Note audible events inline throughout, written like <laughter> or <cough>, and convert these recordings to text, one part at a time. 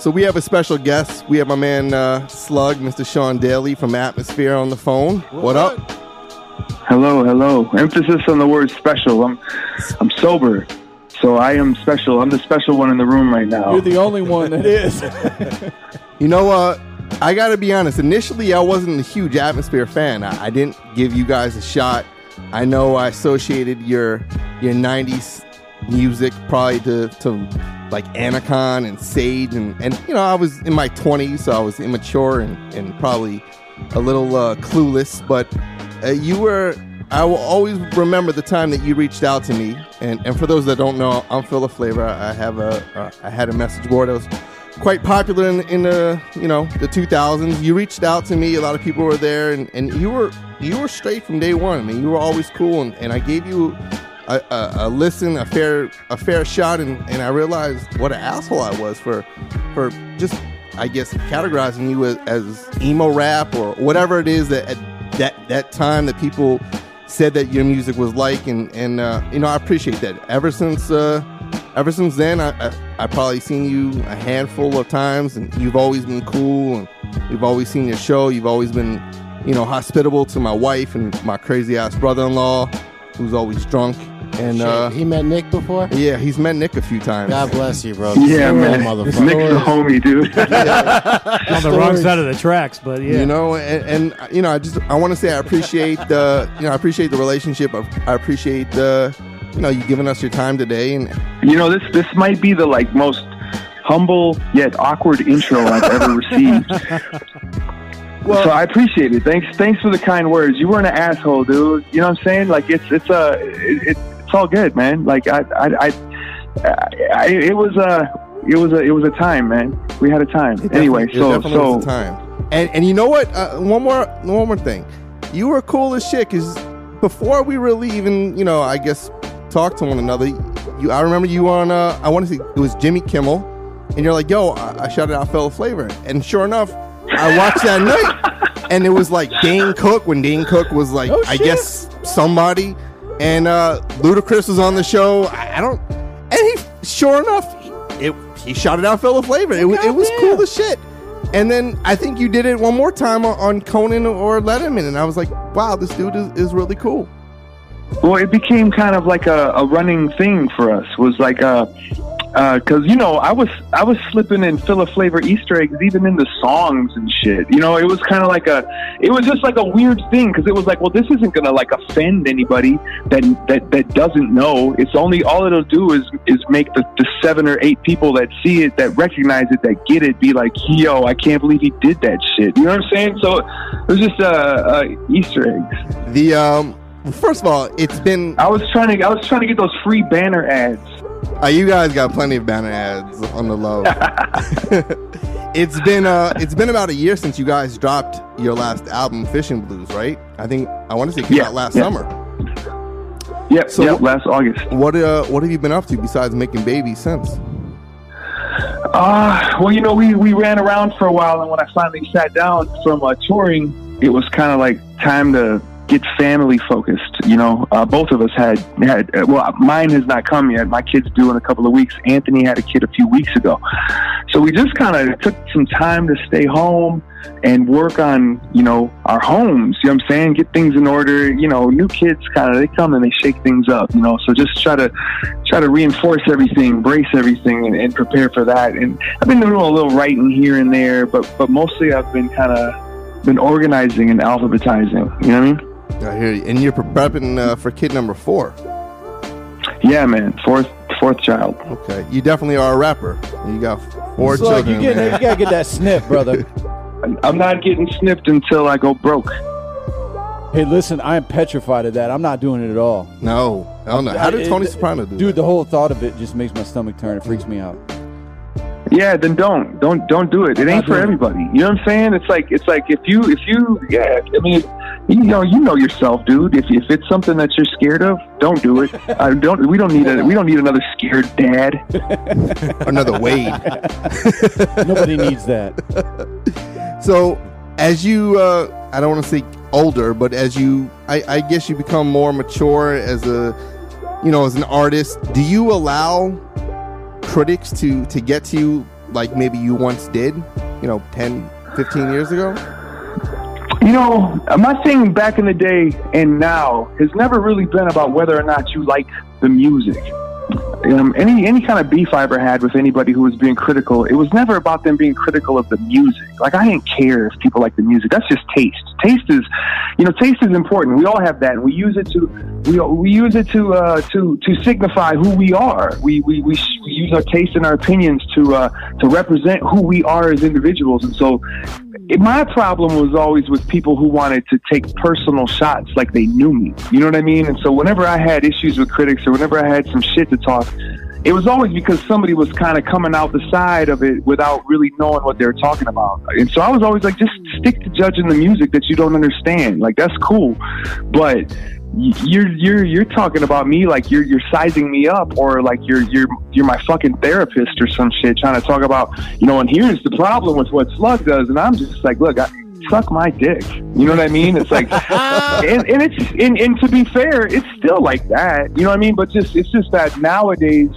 So we have a special guest. We have my man uh, Slug, Mr. Sean Daley from Atmosphere on the phone. What up? Hello, hello. Emphasis on the word special. I'm I'm sober. So I am special. I'm the special one in the room right now. You're the only one that is. <laughs> You know, uh, I got to be honest. Initially, I wasn't a huge Atmosphere fan. I, I didn't give you guys a shot. I know I associated your your '90s music probably to, to like Anticon and Sage, and, and you know I was in my 20s, so I was immature and, and probably a little uh, clueless. But uh, you were. I will always remember the time that you reached out to me, and, and for those that don't know, I'm Philaflava. I have a uh, I had a message board that was quite popular in, in the you know the 2000s. You reached out to me. A lot of people were there, and, and you were you were straight from day one. I mean, you were always cool, and, and I gave you a, a, a listen, a fair a fair shot, and, and I realized what an asshole I was for for just I guess categorizing you as, as emo rap or whatever it is that at that that time that people said that your music was like, and and uh, you know I appreciate that. Ever since uh, ever since then, I, I I probably seen you a handful of times, and you've always been cool, and you've always seen your show. You've always been you know hospitable to my wife and my crazy ass brother-in-law, who's always drunk. And Shit, uh, he met Nick before. yeah, he's met Nick a few times. God bless you, bro. yeah, man. motherfucker. Nick's the homie, dude. <laughs> on the wrong side of the tracks, but yeah. You know, and, and you know, I just I want to say I appreciate the you know I appreciate the relationship. I, I appreciate the you know you giving us your time today, and you know, this this might be the like most humble yet awkward intro I've ever <laughs> received. Well- so I appreciate it. Thanks, thanks for the kind words. You weren't an asshole, dude. You know what I'm saying? Like it's it's a it, it, it's all good, man. Like I I, I, I it was a it was a it was a time, man. We had a time. It Anyway, so so was the time. And and you know what? Uh, one more one more thing. You were cool as shit because before we really even you know I guess talk to one another. You I remember you on uh, I want to say it was Jimmy Kimmel, and you're like, yo, I, I shouted out Philaflava, and sure enough, I watched that night, and it was like Dane Cook when Dane Cook was like Oh, I guess somebody, and uh, Ludacris was on the show. I, I don't, and he sure enough, it he shouted out Philaflava. It, was it was Goddamn. cool as shit. And then I think you did it one more time on, on Conan or Letterman, and I was like, wow, this dude is, is really cool. Well, it became kind of like a, a running thing for us. Was like a because you know I was I was slipping in Philaflava Easter eggs even in the songs and shit. You know, it was kind of like a it was just like a weird thing because it was like, well, this isn't gonna like offend anybody that that that doesn't know. It's only all it'll do is is make the, the seven or eight people that see it that recognize it that get it be like, yo, I can't believe he did that shit. You know what I'm saying? So it was just uh, uh, Easter eggs. The um, first of all, it's been I was trying to I was trying to get those free banner ads. Uh, you guys got plenty of banner ads on the low. <laughs> it's been uh, it's been about a year since you guys dropped your last album, Fishing Blues, right? I think I want to say it came Yeah, out last yeah. summer. Yep, So- yep, last August. What uh, what have you been up to besides making babies since? Uh, well, you know, we, we ran around for a while, and when I finally sat down from uh, touring, it was kind of like time to get family focused. You know, uh, both of us had had uh, well, mine has not come yet. My kid's due in a couple of weeks. Anthony had a kid a few weeks ago, so we just kind of took some time to stay home and work on you know our homes. You know what I'm saying? Get things in order. You know, new kids kind of they come and they shake things up. You know, so just try to try to reinforce everything, brace everything, and, and prepare for that. And I've been doing a little writing here and there, but but mostly I've been kind of been organizing and alphabetizing. You know what I mean? I hear you. And you're prepping uh, for kid number four. Yeah, man. Fourth fourth child. Okay, you definitely are a rapper. You got four It's like children. you, getting, you gotta get that snip, brother. <laughs> I'm not getting snipped until I go broke. hey, listen, I am petrified of that. I'm not doing it at all. No, I don't know. How did Tony Soprano do it? Dude, that? the whole thought of it just makes my stomach turn. It freaks me out. Yeah, then don't don't don't do it. It ain't for everybody. You know what I'm saying? It's like it's like if you if you yeah. I mean, you know you know yourself, dude. If if it's something that you're scared of, don't do it. <laughs> I don't. We don't need a we don't need another scared dad. <laughs> Another Wade. <laughs> Nobody needs that. So, as you, uh, I don't want to say older, but as you, I, I guess you become more mature as a, you know, as an artist. Do you allow critics to to get to you like maybe you once did, you know, 10, 15 years ago? You know, my thing back in the day and now has never really been about whether or not you like the music. Um, any any kind of beef I ever had with anybody who was being critical, it was never about them being critical of the music. Like I didn't care if people like the music. That's just taste. Taste is, you know, taste is important. We all have that, and we use it to we we use it to uh, to to signify who we are. We we we, we use our taste and our opinions to uh, to represent who we are as individuals. And so, my problem was always with people who wanted to take personal shots like they knew me. You know what I mean? And so, whenever I had issues with critics or whenever I had some shit to talk, it was always because somebody was kind of coming out the side of it without really knowing what they were talking about. And so I was always like, just stick to judging the music that you don't understand. Like that's cool, but you're you're you're talking about me like you're you're sizing me up or like you're you're you're my fucking therapist or some shit trying to talk about you know. And here's the problem with what Slug does, and I'm just like, look. I, Suck my dick. You know what I mean? It's like, <laughs> and, and it's and, and to be fair, it's still like that. You know what I mean? But just it's just that nowadays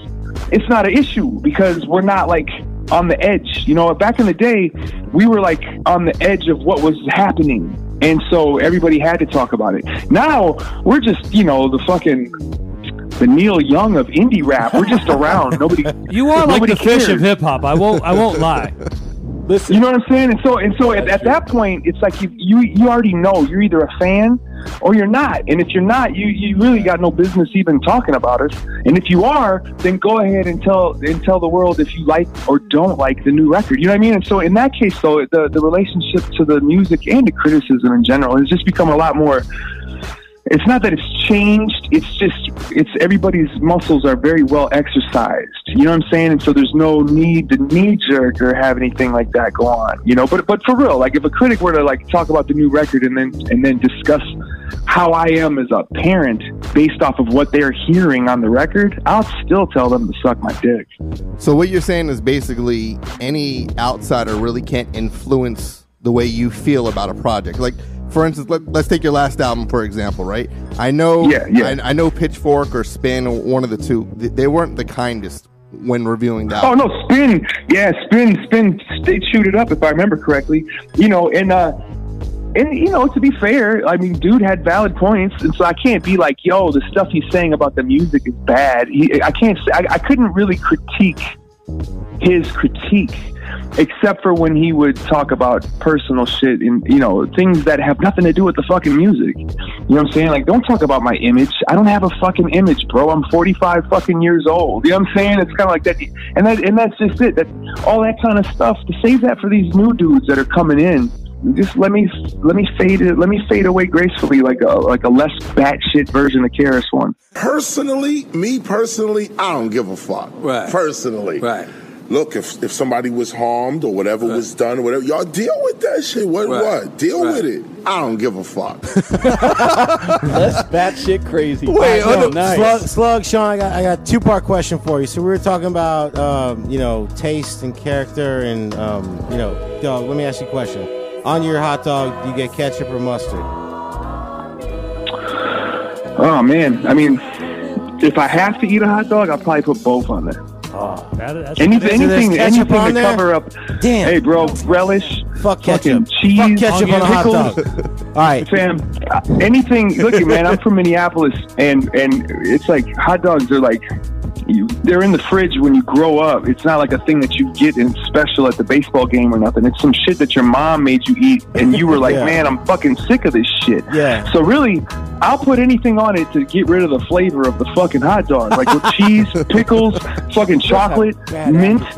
it's not an issue because we're not like on the edge. You know, back in the day, we were like on the edge of what was happening. And so everybody had to talk about it. Now we're just, you know, the fucking the Neil Young of indie rap. We're just around. Nobody <laughs> You are like the fish of hip hop. I won't. I won't lie. <laughs> Listen, You know what I'm saying? And so and so at, at that point, it's like you, you you already know you're either a fan or you're not. And if you're not, you you really got no business even talking about us. And if you are, then go ahead and tell and tell the world if you like or don't like the new record. You know what I mean? And so in that case, though, the the relationship to the music and to criticism in general has just become a lot more it's not that it's changed it's just it's everybody's muscles are very well exercised you know what i'm saying? And so there's no need to knee jerk or have anything like that go on you know? But but for real like if a critic were to like talk about the new record and then and then discuss how i am as a parent based off of what they're hearing on the record i'll still tell them to suck my dick. So what you're saying is basically any outsider really can't influence the way you feel about a project. Like for instance, let, let's take your last album for example, right? I know, Yeah, yeah. I, I know Pitchfork or Spin, one of the two. th- They weren't the kindest when reviewing that. Oh no, spin, yeah, spin, spin, stay, shoot it up if I remember correctly. You know, and uh, and you know, to be fair, I mean, dude had valid points, and so I can't be like, yo, the stuff he's saying about the music is bad. He, I can't, say, I, I couldn't really critique his critique. Except for when he would talk about personal shit and you know things that have nothing to do with the fucking music. You know what I'm saying? Like, don't talk about my image. I don't have a fucking image, bro. I'm 45 fucking years old. You know what I'm saying? It's kind of like that, and that, and that's just it. That all that kind of stuff. To save that for these new dudes that are coming in. Just let me let me fade it. Let me fade away gracefully, like a like a less batshit version of KRS One. Personally, me personally, I don't give a fuck. Right. Personally. Right. Look, if if somebody was harmed or whatever was done or whatever, y'all deal with that shit. What Right. what? Deal Right. with it. I don't give a fuck. <laughs> that's batshit crazy. Wait, All right, hold no, nice. Slug, Slug, Sean, I got I got two part question for you. So we were talking about um, you know taste and character, and um, you know, dog. Let me ask you a question. On your hot dog, do you get ketchup or mustard? Oh man, I mean, if I have to eat a hot dog, I'll probably put both on there. That, that's Any, anything, anything to there? cover up. Damn. Hey, bro, relish. Fuck fucking ketchup. cheese, Fuck ketchup on a hot pickles. dog. All right. Fam, uh, anything. Look, man, I'm from Minneapolis, and and it's like hot dogs are like. You, they're in the fridge when you grow up. It's not like a thing that you get in special at the baseball game or nothing. It's some shit that your mom made you eat, and you were <laughs> like, Yeah. "Man, I'm fucking sick of this shit." Yeah. So really, I'll put anything on it to get rid of the flavor of the fucking hot dog, like with <laughs> cheese, pickles, fucking chocolate, mint. <laughs>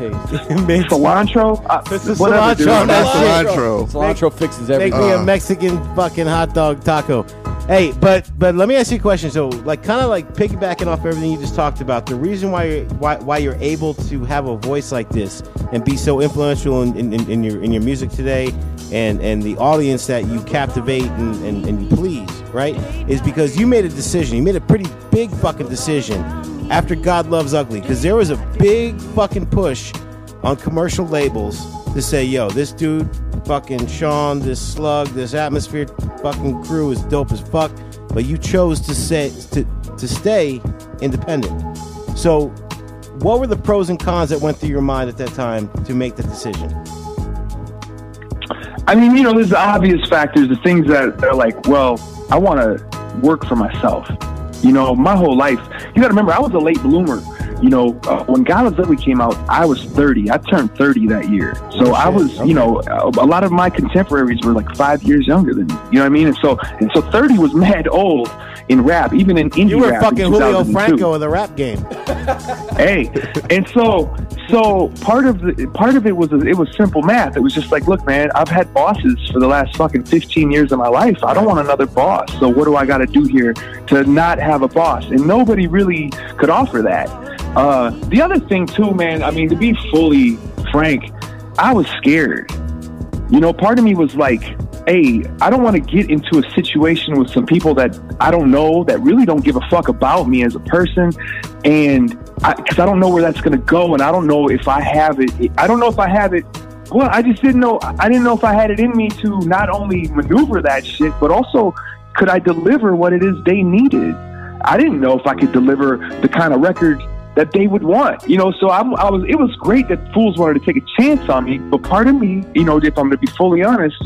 Mint. cilantro, uh, This is whatever. cilantro dude. on. Cilantro. Cilantro fixes everything. Make me Uh. a Mexican fucking hot dog taco. Hey, but but let me ask you a question. So, like, kind of like piggybacking off everything you just talked about, the reason why you're why, why you're able to have a voice like this and be so influential in, in, in your in your music today, and and the audience that you captivate and, and, and you please, right, is because you made a decision. You made a pretty big fucking decision after God Loves Ugly, because there was a big fucking push on commercial labels to say, yo, this dude, fucking Sean, this slug, this atmosphere fucking crew is dope as fuck. But you chose to say to to stay independent. So what were the pros and cons that went through your mind at that time to make the decision? I mean, you know, there's the obvious factors, the things that are like, well, I want to work for myself. You know, my whole life. You got to remember, I was a late bloomer. You know, uh, when God Was Ugly came out, I was 30. I turned 30 that year. So I was, you know, a, a lot of my contemporaries were like five years younger than me. You know what I mean? And so, and so 30 was <laughs> mad old in rap, even in indie You were rap. in fucking Julio Franco of the rap game. <laughs> hey, and so so part of the part of it was it was simple math. It was just like, look, man, I've had bosses for the last fucking fifteen years of my life. I don't want another boss. So what do I got to do here to not have a boss? And nobody really could offer that. Uh, the other thing too, man. I mean, to be fully frank, I was scared. You know, part of me was like, hey, I don't want to get into a situation with some people that I don't know that really don't give a fuck about me as a person. And because I, don't know where that's going to go. And I don't know if I have it. I don't know if I have it. Well, I just didn't know. I didn't know if I had it in me to not only maneuver that shit, but also could I deliver what it is they needed. I didn't know if I could deliver the kind of record that they would want. You know, so I'm, I was. It was great that fools wanted to take a chance on me, but part of me, you know, if I'm going to be fully honest,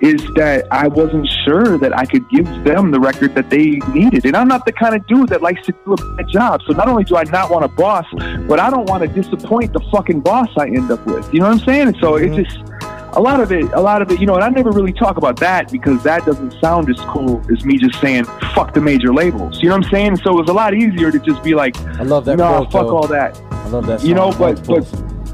is that I wasn't sure that I could give them the record that they needed. And I'm not the kind of dude that likes to do a bad job. So not only do I not want a boss, but I don't want to disappoint the fucking boss I end up with. You know what I'm saying? And so it's mm-hmm. just a lot of it, a lot of it, you know, and I never really talk about that because that doesn't sound as cool as me just saying, fuck the major labels. You know what I'm saying? So it was a lot easier to just be like, I love that. no, quote, fuck though. all that. I love that. You know, but, but,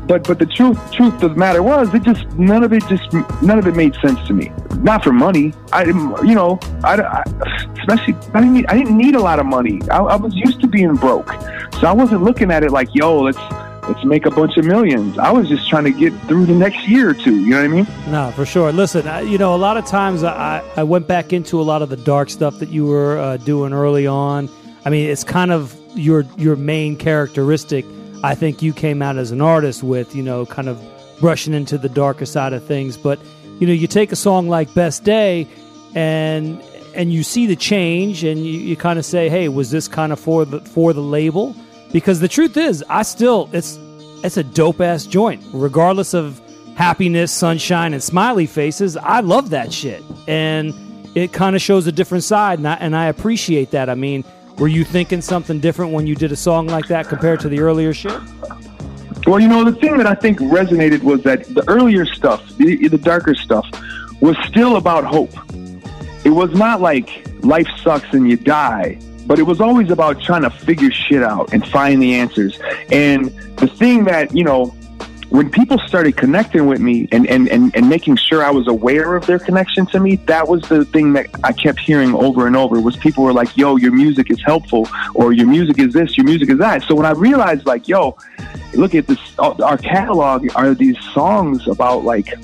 but, but the truth, truth of the matter was, it just, none of it just, none of it made sense to me. Not for money. I didn't, you know, I, I especially, I didn't need, I didn't need a lot of money. I, I was used to being broke. So I wasn't looking at it like, yo, let's, let's make a bunch of millions. I was just trying to get through the next year or two. You know what I mean? No, for sure. Listen, I, you know, a lot of times I, I went back into a lot of the dark stuff that you were uh, doing early on. I mean, it's kind of your your main characteristic. I think you came out as an artist with, you know, kind of brushing into the darker side of things. But you know, you take a song like "Best Day," and and you see the change, and you, you kind of say, "Hey, was this kind of for the for the label?" Because the truth is, I still it's it's a dope ass joint, regardless of happiness, sunshine, and smiley faces. I love that shit, and it kind of shows a different side, and I, and I appreciate that. I mean, were you thinking something different when you did a song like that compared to the earlier shit? Well, you know, the thing that I think resonated was that the earlier stuff, the, the darker stuff, was still about hope. It was not like life sucks and you die, but it was always about trying to figure shit out and find the answers. And the thing that, you know, when people started connecting with me and, and, and, and making sure I was aware of their connection to me, that was the thing that I kept hearing over and over was people were like, yo, your music is helpful or your music is this, your music is that. So when I realized like, yo, look at this, uh, our catalog are these songs about like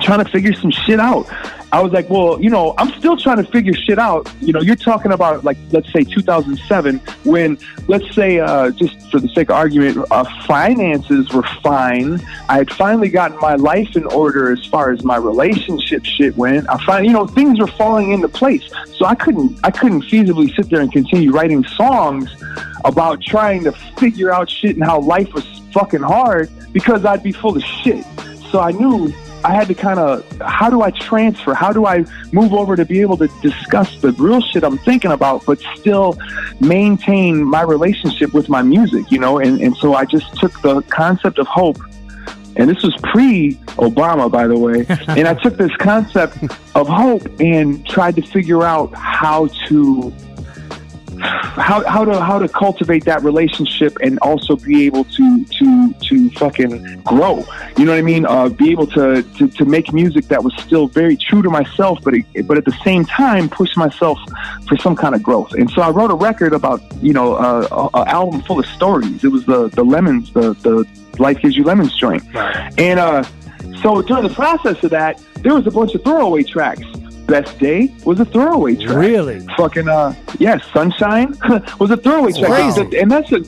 trying to figure some shit out. I was like, well, you know, I'm still trying to figure shit out. You know, you're talking about like, let's say 2007, when, let's say, uh, just for the sake of argument, uh, finances were fine. I had finally gotten my life in order as far as my relationship shit went. I find, you know, things were falling into place. So I couldn't, I couldn't feasibly sit there and continue writing songs about trying to figure out shit and how life was fucking hard because I'd be full of shit. So I knew I had to kind of, how do I transfer? How do I move over to be able to discuss the real shit I'm thinking about, but still maintain my relationship with my music, you know? And, and so I just took the concept of hope, and this was pre Obama, by the way, <laughs> and I took this concept of hope and tried to figure out how to how how to how to cultivate that relationship and also be able to to to fucking grow. You know what I mean? Uh, be able to, to to make music that was still very true to myself, but it, but at the same time push myself for some kind of growth. And so I wrote a record about you know uh, an album full of stories. It was the the lemons the the life gives you lemons joint, and uh, so during the process of that, there was a bunch of throwaway tracks. Best Day was a throwaway track. Really? Fucking uh, yeah, Sunshine <laughs> was a throwaway track. Crazy. And that's a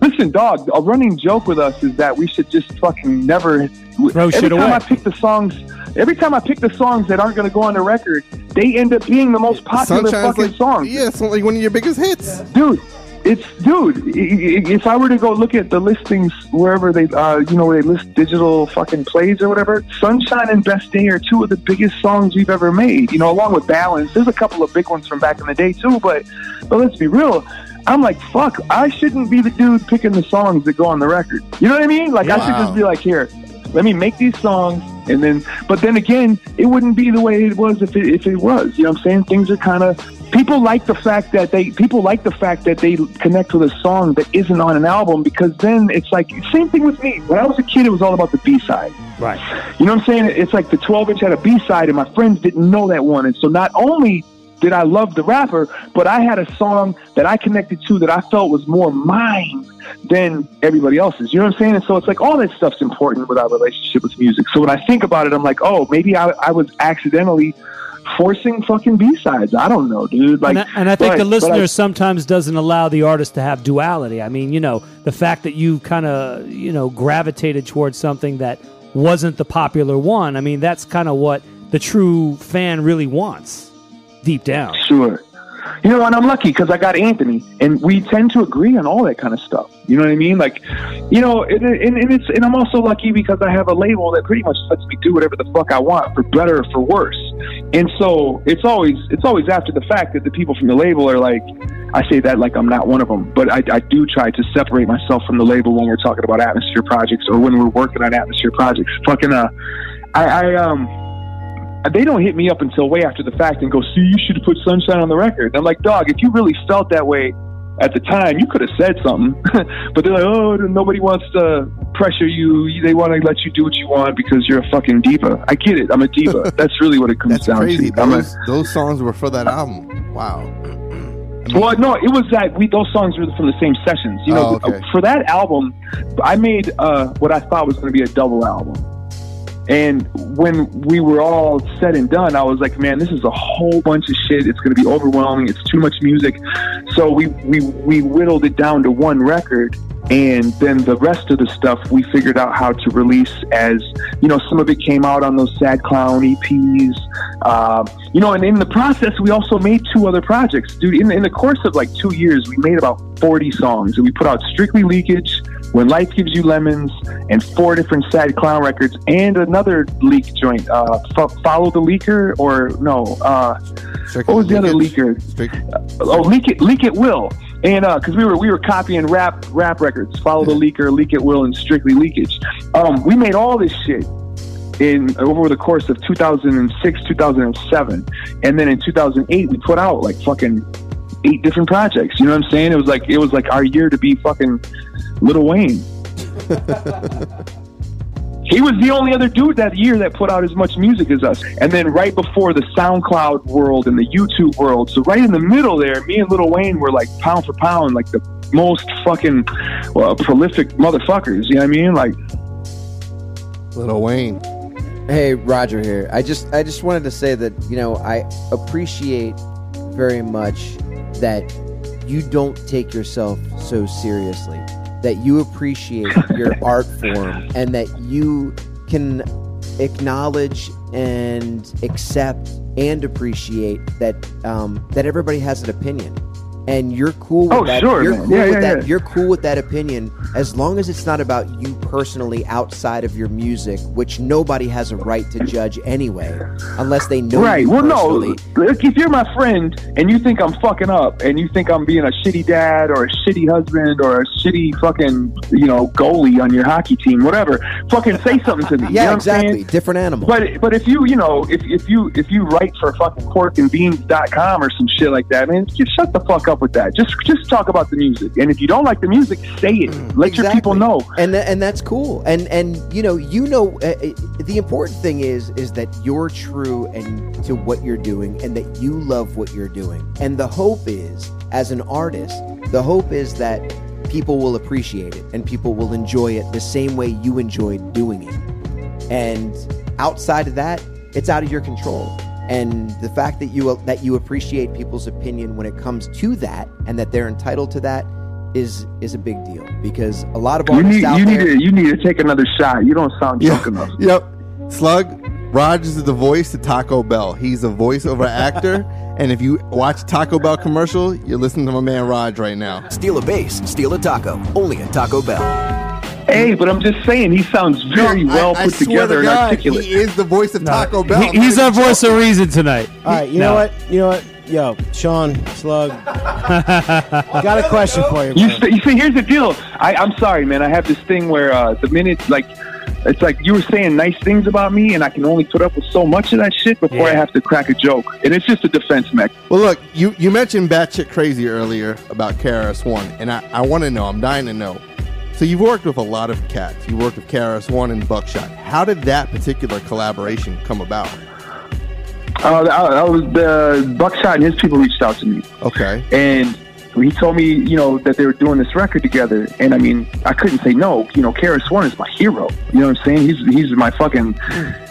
listen, dog. A running joke with us is that we should just fucking never Throw every shit time away. I pick the songs. Every time I pick the songs that aren't going to go on the record, they end up being the most popular Sunshine's fucking like, songs. yeah, it's like one of your biggest hits. Dude, it's dude. If I were to go look at the listings wherever they, uh, you know, where they list digital fucking plays or whatever, "Sunshine" and "Best Day" are two of the biggest songs we've ever made. You know, along with "Balance." There's a couple of big ones from back in the day too, but but let's be real. I'm like, fuck. I shouldn't be the dude picking the songs that go on the record. You know what I mean? Like, I should just be like, here, let me make these songs, and then. But then again, it wouldn't be the way it was if it if it was. You know what I'm saying? Things are kind of. People like the fact that they people like the fact that they connect with a song that isn't on an album because then it's like same thing with me. When I was a kid, it was all about the B side. Right. You know what I'm saying? It's like the 12 inch had a B side, and my friends didn't know that one. And so not only did I love the rapper, but I had a song that I connected to that I felt was more mine than everybody else's. You know what I'm saying? And so it's like all that stuff's important with our relationship with music. So when I think about it, I'm like, oh, maybe I, I was accidentally forcing fucking B sides. I don't know, dude. Like, and, I, and I think the listener I- sometimes doesn't allow the artist to have duality. I mean, you know, the fact that you kind of, you know, gravitated towards something that wasn't the popular one. I mean, that's kind of what the true fan really wants deep down. Sure. You know, and I'm lucky because I got Anthony, and we tend to agree on all that kind of stuff. You know what I mean? Like, you know, and, and, and it's and I'm also lucky because I have a label that pretty much lets me do whatever the fuck I want, for better or for worse. And so it's always it's always after the fact that the people from the label are like, I say that like I'm not one of them, but I, I do try to separate myself from the label when we're talking about atmosphere projects or when we're working on atmosphere projects. Fucking uh, I, I um they don't hit me up until way after the fact and go, see, you should have put Sunshine on the record. And I'm like, dog, if you really felt that way at the time, you could have said something. <laughs> but they're like, oh, nobody wants to pressure you. They want to let you do what you want because you're a fucking diva. I get it. I'm a diva. <laughs> That's really what it comes That's down crazy. to. I'm a- Those, those songs were for that album. Wow. well, no, it was that we those songs were from the same sessions. You know, Oh, okay. for that album, I made uh, what I thought was going to be a double album. And when we were all said and done, I was like, man, this is a whole bunch of shit. It's going to be overwhelming. It's too much music. So we, we, we whittled it down to one record. And then the rest of the stuff we figured out how to release as, you know, some of it came out on those Sad Clown EPs. Uh, you know, and in the process, we also made two other projects. Dude, in, in the course of like two years, we made about 40 songs. And we put out Strictly Leakage, When Life Gives You Lemons, and four different Sad Clown records, and another leak joint, uh, F- Follow the Leaker, or no, uh, what was the other leaker? Strict- Oh, leak it, Leak at Will. And uh, because we were we were copying rap rap records, follow the leaker, Leak at Will, and strictly leakage. Um, we made all this shit in over the course of 2006, 2007, and then in 2008 we put out like fucking eight different projects. You know what I'm saying? It was like it was like our year to be fucking Lil Wayne. <laughs> He was the only other dude that year that put out as much music as us. And then right before the SoundCloud world and the YouTube world, so right in the middle there, me and Lil Wayne were like pound for pound, like the most fucking well, prolific motherfuckers. You know what I mean? Like, Lil Wayne. Hey, Roger here. I just I just wanted to say that, you know, I appreciate very much that you don't take yourself so seriously. That you appreciate <laughs> your art form and that you can acknowledge and accept and appreciate that um, that everybody has an opinion. And you're cool with Oh, that. sure, you're man. cool Yeah, with yeah, that. yeah. You're cool with that opinion as long as it's not about you personally outside of your music, which nobody has a right to judge anyway, unless they know right. you Well, no. personally. Look, if you're my friend and you think I'm fucking up and you think I'm being a shitty dad or a shitty husband or a shitty fucking, you know, goalie on your hockey team, whatever, fucking say something to me. you know Yeah, I'm saying? exactly. Different animal. But but if you you know if, if you if you write for fucking porkandbeans.com or some shit like that, man, just shut the fuck up with that. Just just talk about the music. And if you don't like the music, say it. Let your people know. and tha- and that's cool. And and you know, you know, uh, uh, the important thing is is that you're true and to what you're doing, and that you love what you're doing. And the hope is, as an artist, the hope is that people will appreciate it and people will enjoy it the same way you enjoyed doing it. And outside of that, it's out of your control. And the fact that you that you appreciate people's opinion when it comes to that, and that they're entitled to that, is is a big deal because a lot of You need out you need to you need to take another shot. You don't sound Yeah. drunk enough. <laughs> Yep. Slug, Rogers is the voice to Taco Bell. He's a voiceover <laughs> actor, And if you watch Taco Bell commercial, you're listening to my man Raj right now. Steal a base, steal a taco. Only at Taco Bell. Hey, but I'm just saying, he sounds very No, well I put swear together to and articulate. He is the voice of Taco Bell. He- he's our voice of reason tonight. All right, you No. know what? You know what? Yo, Sean, Slug, I <laughs> got a question for you. You, st- you see, here's the deal. I, I'm sorry, man. I have this thing where uh, the minute, like, it's like you were saying nice things about me, and I can only put up with so much of that shit before I have to crack a joke. And it's just a defense mech. Well, look, you, you mentioned Batshit Crazy earlier about KRS One, and I, I want to know. I'm dying to know. So you've worked with a lot of cats. You worked with KRS One and Buckshot. How did that particular collaboration come about? Uh, I, I was the Buckshot and his people reached out to me, Okay. and he told me, you know, that they were doing this record together. And I mean, I couldn't say no. You know, KRS One is my hero. You know what I'm saying? He's he's my fucking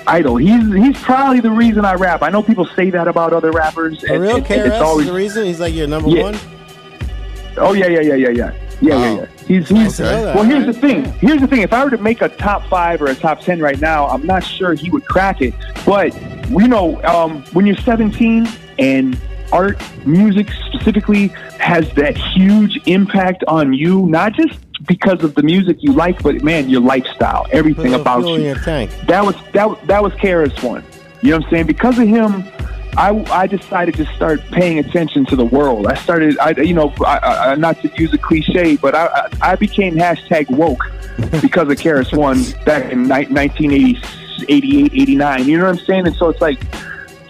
idol. He's he's probably the reason I rap. I know people say that about other rappers. For and- real, and- and it's always- the reason he's like your number Yeah. one. Oh yeah, yeah, yeah, yeah, yeah, yeah, Wow. yeah, yeah. He's he's. Okay. Well, here's the thing. Here's the thing. If I were to make a top five or a top ten right now, I'm not sure he would crack it. But you know, um, when you're 17 and art, music specifically, has that huge impact on you, not just because of the music you like, but man, your lifestyle, everything about you that was that that was KRS One. You know what I'm saying? Because of him, I, I decided to start paying attention to the world. I started, I you know, I, I, not to use a cliche, but I I became hashtag woke <laughs> because of KRS One back in ni- 1980, 88, 89. You know what I'm saying? And so it's like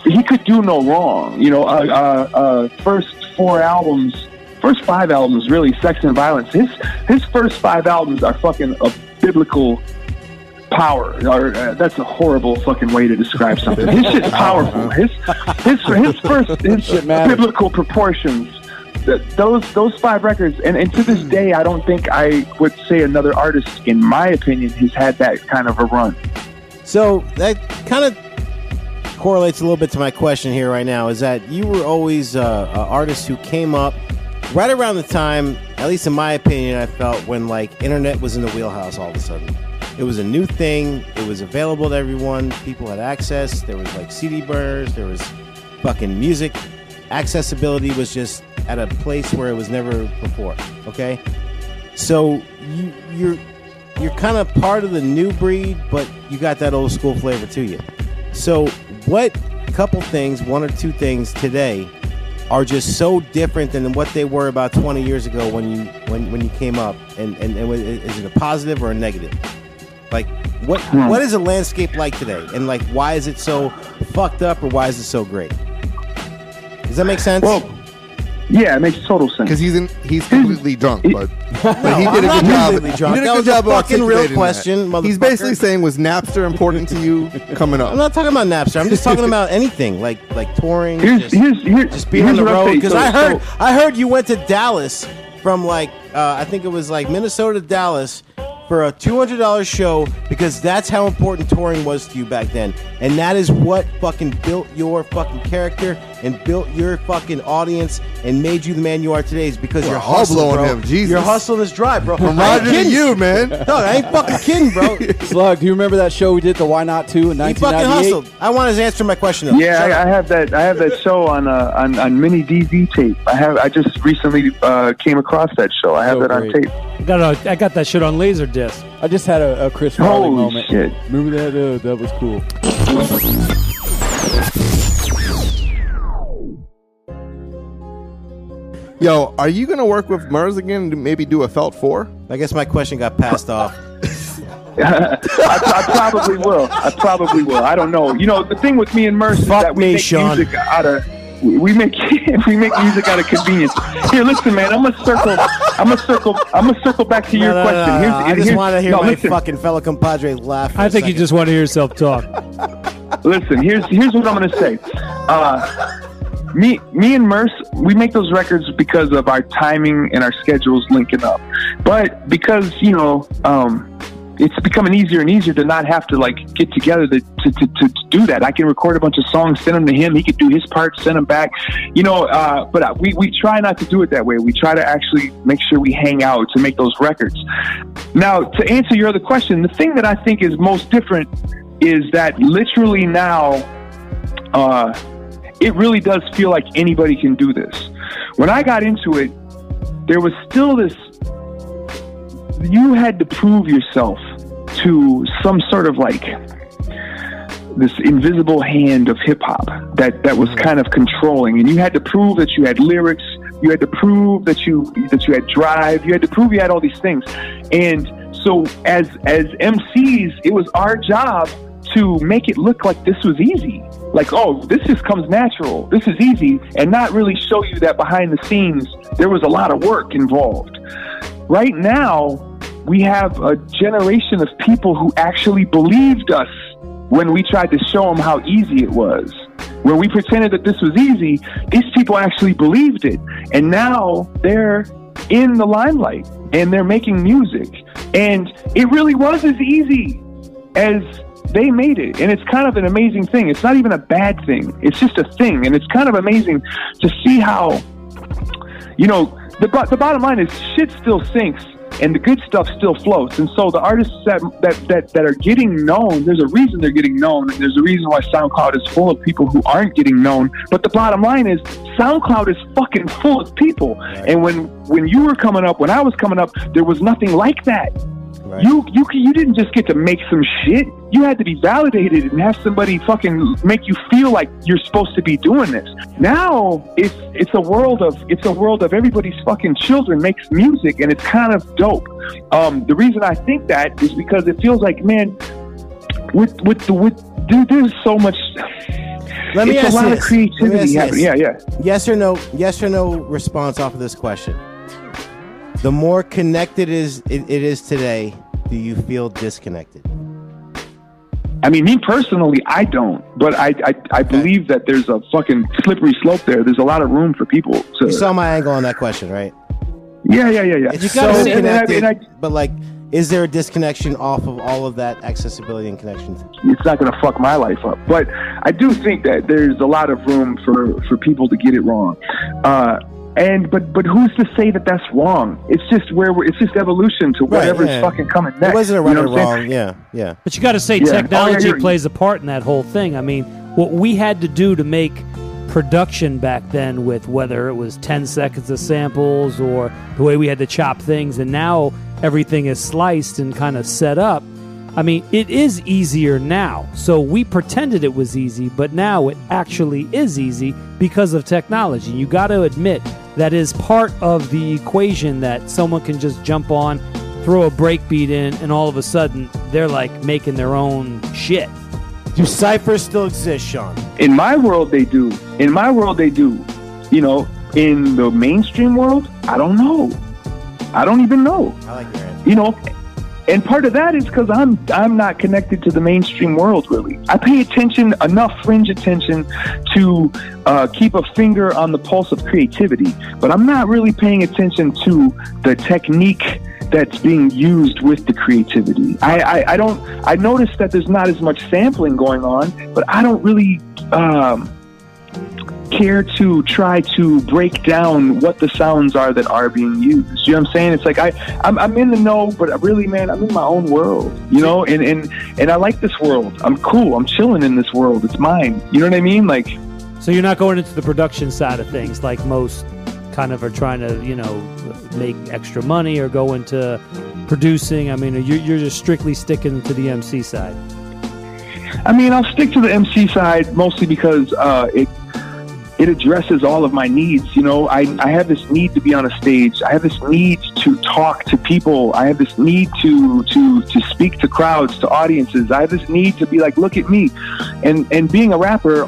he could do no wrong. You know, uh, uh, uh, first four albums, first five albums, really, Sex and Violence. His his first five albums are fucking a biblical power. Or uh, that's a horrible fucking way to describe something. His shit's <laughs> powerful. His his his first his biblical proportions. th- Those those five records, and, and to this day, I don't think I would say another artist, in my opinion, has had that kind of a run. So that kind of correlates a little bit to my question here right now. Is that you were always uh, an artist who came up right around the time, at least in my opinion, I felt when like internet was in the wheelhouse all of a sudden. It was a new thing. It was available to everyone. People had access. There was like CD burners. There was fucking music. Accessibility was just at a place where it was never before. Okay, so you you're you're kind of part of the new breed, but you got that old school flavor to you. So, what couple things, one or two things today, are just so different than what they were about 20 years ago when you when, when you came up? And, and, and is it a positive or a negative? Like, what what is the landscape like today? And like, why is it so fucked up, or why is it so great? Does that make sense? Well, yeah, it makes total sense. Because he's in, he's completely drunk, but, but <laughs> No, he I'm did a good job. completely drunk. He did a good was a job of fucking real articulating that. question, He's basically saying, was Napster important to you coming up? I'm not talking about Napster. I'm just talking about <laughs> anything like like touring. Here's just- here's here's just being here's on the road because So- I heard so- I heard you went to Dallas from like uh, I think it was like Minnesota to Dallas for a two hundred dollars show because that's how important touring was to you back then, and that is what fucking built your fucking character and built your fucking audience and made you the man you are today. Is because We're you're all hustling, blowing bro. him. Jesus. You're hustling this drive, bro. <laughs> From I ain't Roger to kidding. you, man. <laughs> No, I ain't fucking kidding, bro. <laughs> Slug, do you remember that show we did, the Why Not 2 in 1998? He fucking hustled. I want to answer to my question. Though. Yeah, I, I have that. I have that show on uh, on on mini DV tape. I have. I just recently uh, came across that show. I have So that on great. tape. I got a, I got that shit on laser disc. I just had a, a Chris Farley Holy moment. shit! Remember that? Uh, that was cool. Yo, are you gonna work with Murs again? To maybe do a Felt Four? I guess my question got passed <laughs> off. <laughs> I, I probably will. I probably will. I don't know. You know, the thing with me and Murs is that we me, make Sean. music out of. We make <laughs> we make music out of convenience. Here, listen, man. I'm gonna circle. I'm gonna circle. I'm gonna circle back to your No, no, no, question. no, Here's, no. I just here's- want to hear no, my listen, fucking fellow compadre laugh. for I a think you just want to hear yourself talk. listen. Here's here's what I'm gonna say. Uh, me me and Murs, we make those records because of our timing and our schedules linking up. But because you know, um, it's becoming easier and easier to not have to like get together to, to, to, to do that. I can record a bunch of songs, send them to him. He could do his part, send them back. You know, uh, but uh, we we try not to do it that way. We try to actually make sure we hang out to make those records. Now, to answer your other question, the thing that I think is most different is that literally now, uh, it really does feel like anybody can do this. When I got into it, there was still this you had to prove yourself to some sort of like this invisible hand of hip hop that that was mm-hmm. kind of controlling. And you had to prove that you had lyrics. You had to prove that you that you had drive. You had to prove you had all these things. And so as as MCs it was our job to make it look like this was easy like oh this just comes natural this is easy and not really show you that behind the scenes there was a lot of work involved right now we have a generation of people who actually believed us when we tried to show them how easy it was. When we pretended that this was easy, these people actually believed it. And now they're in the limelight and they're making music. And it really was as easy as they made it. And it's kind of an amazing thing. It's not even a bad thing, it's just a thing. And it's kind of amazing to see how, you know, the, the bottom line is shit still sinks and the good stuff still floats. And so the artists that, that, that, that are getting known, there's a reason they're getting known, and there's a reason why SoundCloud is full of people who aren't getting known. But the bottom line is SoundCloud is fucking full of people. And when when you were coming up, when I was coming up, there was nothing like that. Right. You you you didn't just get to make some shit. You had to be validated and have somebody fucking make you feel like you're supposed to be doing this. Now it's it's a world of it's a world of everybody's fucking children makes music and it's kind of dope. Um, the reason I think that is because it feels like man, with with the with dude, there's so much. Let me it's ask a lot this. of creativity happening. Yeah, yeah. Yes or no? Yes or no response off of this question the more connected is it, it is today, do you feel disconnected? I mean, me personally, I don't, but I I, I believe that there's a fucking slippery slope there. There's a lot of room for people to. You saw my angle on that question, right? Yeah, yeah, yeah, yeah. You got so, disconnected, I, but like, is there a disconnection off of all of that accessibility and connections? It's not going to fuck my life up, but I do think that there's a lot of room for for people to get it wrong. Uh, and but but who's to say that that's wrong? It's just where we're, it's just evolution to whatever's right, yeah. fucking coming next. It wasn't a right you know or wrong. Yeah, yeah. But you got to say Yeah. technology Oh, yeah, plays a part in that whole thing. I mean, what we had to do to make production back then with whether it was 10 seconds of samples or the way we had to chop things and now everything is sliced and kind of set up. I mean, it is easier now. So we pretended it was easy, but now it actually is easy because of technology. You got to admit that is part of the equation that someone can just jump on, throw a breakbeat in, and all of a sudden they're like making their own shit. Do ciphers still exist, Sean? In my world, they do. In my world, they do. You know, in the mainstream world, I don't know. I don't even know. I like your answer. You know, and part of that is because I'm I'm not connected to the mainstream world really. I pay attention enough fringe attention to uh, keep a finger on the pulse of creativity, but I'm not really paying attention to the technique that's being used with the creativity. I, I, I don't I notice that there's not as much sampling going on, but I don't really um, care to try to break down what the sounds are that are being used. You know what I'm saying? It's like I, I'm, I'm in the know, but really, man, I'm in my own world. You know, and and and I like this world. I'm cool. I'm chilling in this world. It's mine. You know what I mean? Like, So you're not going into the production side of things like most kind of are trying to, you know, make extra money or go into producing. I mean, you're, you're just strictly sticking to the MC side. I mean, I'll stick to the MC side mostly because uh, it it addresses all of my needs. You know, I, I have this need to be on a stage. I have this need to talk to people. I have this need to to to speak to crowds, to audiences. I have this need to be like, look at me, and and being a rapper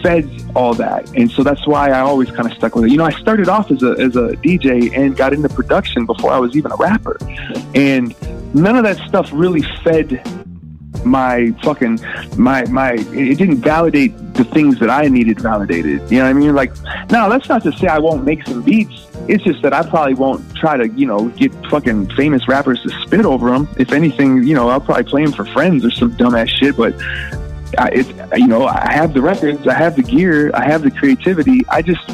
fed all that, and so that's why I always kind of stuck with it. You know, I started off as a as a DJ and got into production before I was even a rapper, and none of that stuff really fed my fucking my my it didn't validate the things that I needed validated. You know what I mean? Like now that's not to say I won't make some beats. It's just that I probably won't try to, you know, get fucking famous rappers to spit over them. If anything, you know, I'll probably play them for friends or some dumbass shit. But I, it's you know, I have the records, I have the gear, I have the creativity. I just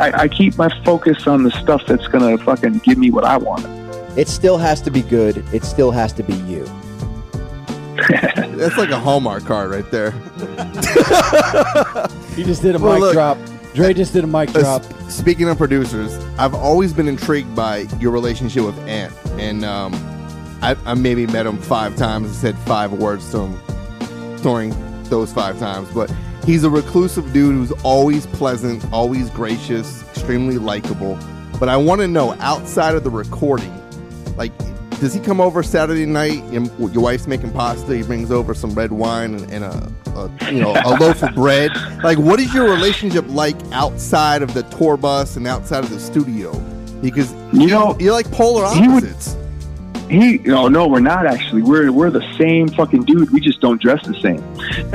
I, I keep my focus on the stuff that's gonna fucking give me what I want. It still has to be good. It still has to be you. <laughs> That's like a Hallmark card right there. <laughs> He just did a Well, mic look, drop. Dre just did a mic Uh, drop. speaking of producers, I've always been intrigued by your relationship with Ant, and um, I, I maybe met him five times and said five words to him during those five times. But he's a reclusive dude who's always pleasant, always gracious, extremely likable. But I want to know outside of the recording, like, does he come over Saturday night? Your, your wife's making pasta. He brings over some red wine and, and a, a you know a loaf of bread. Like, what is your relationship like outside of the tour bus and outside of the studio? Because You know, you're like polar he would- opposites. He no no we're not actually we're we're the same fucking dude we just don't dress the same.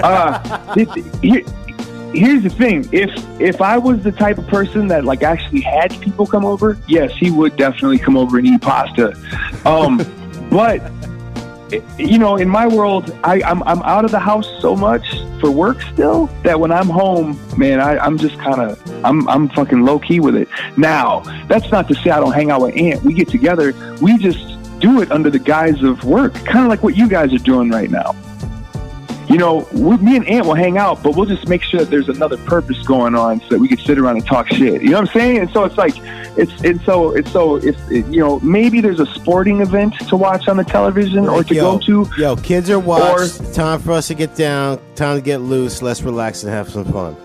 Uh, <laughs> it, here's the thing if if I was the type of person that like actually had people come over, yes he would definitely come over and eat pasta. Um, <laughs> but you know in my world I, I'm I'm out of the house so much for work still that when I'm home man I, I'm just kind of I'm I'm fucking low key with it. Now that's not to say I don't hang out with Ant We get together we just do it under the guise of work, kind of like what you guys are doing right now. You know, we, me and Ant will hang out, but we'll just make sure that there's another purpose going on so that we can sit around and talk shit. You know what I'm saying? And so it's like, it's and so it's so if you know maybe there's a sporting event to watch on the television or to yo, go to. Yo, kids are watched. time for us to get down. Time to get loose. Let's relax and have some fun.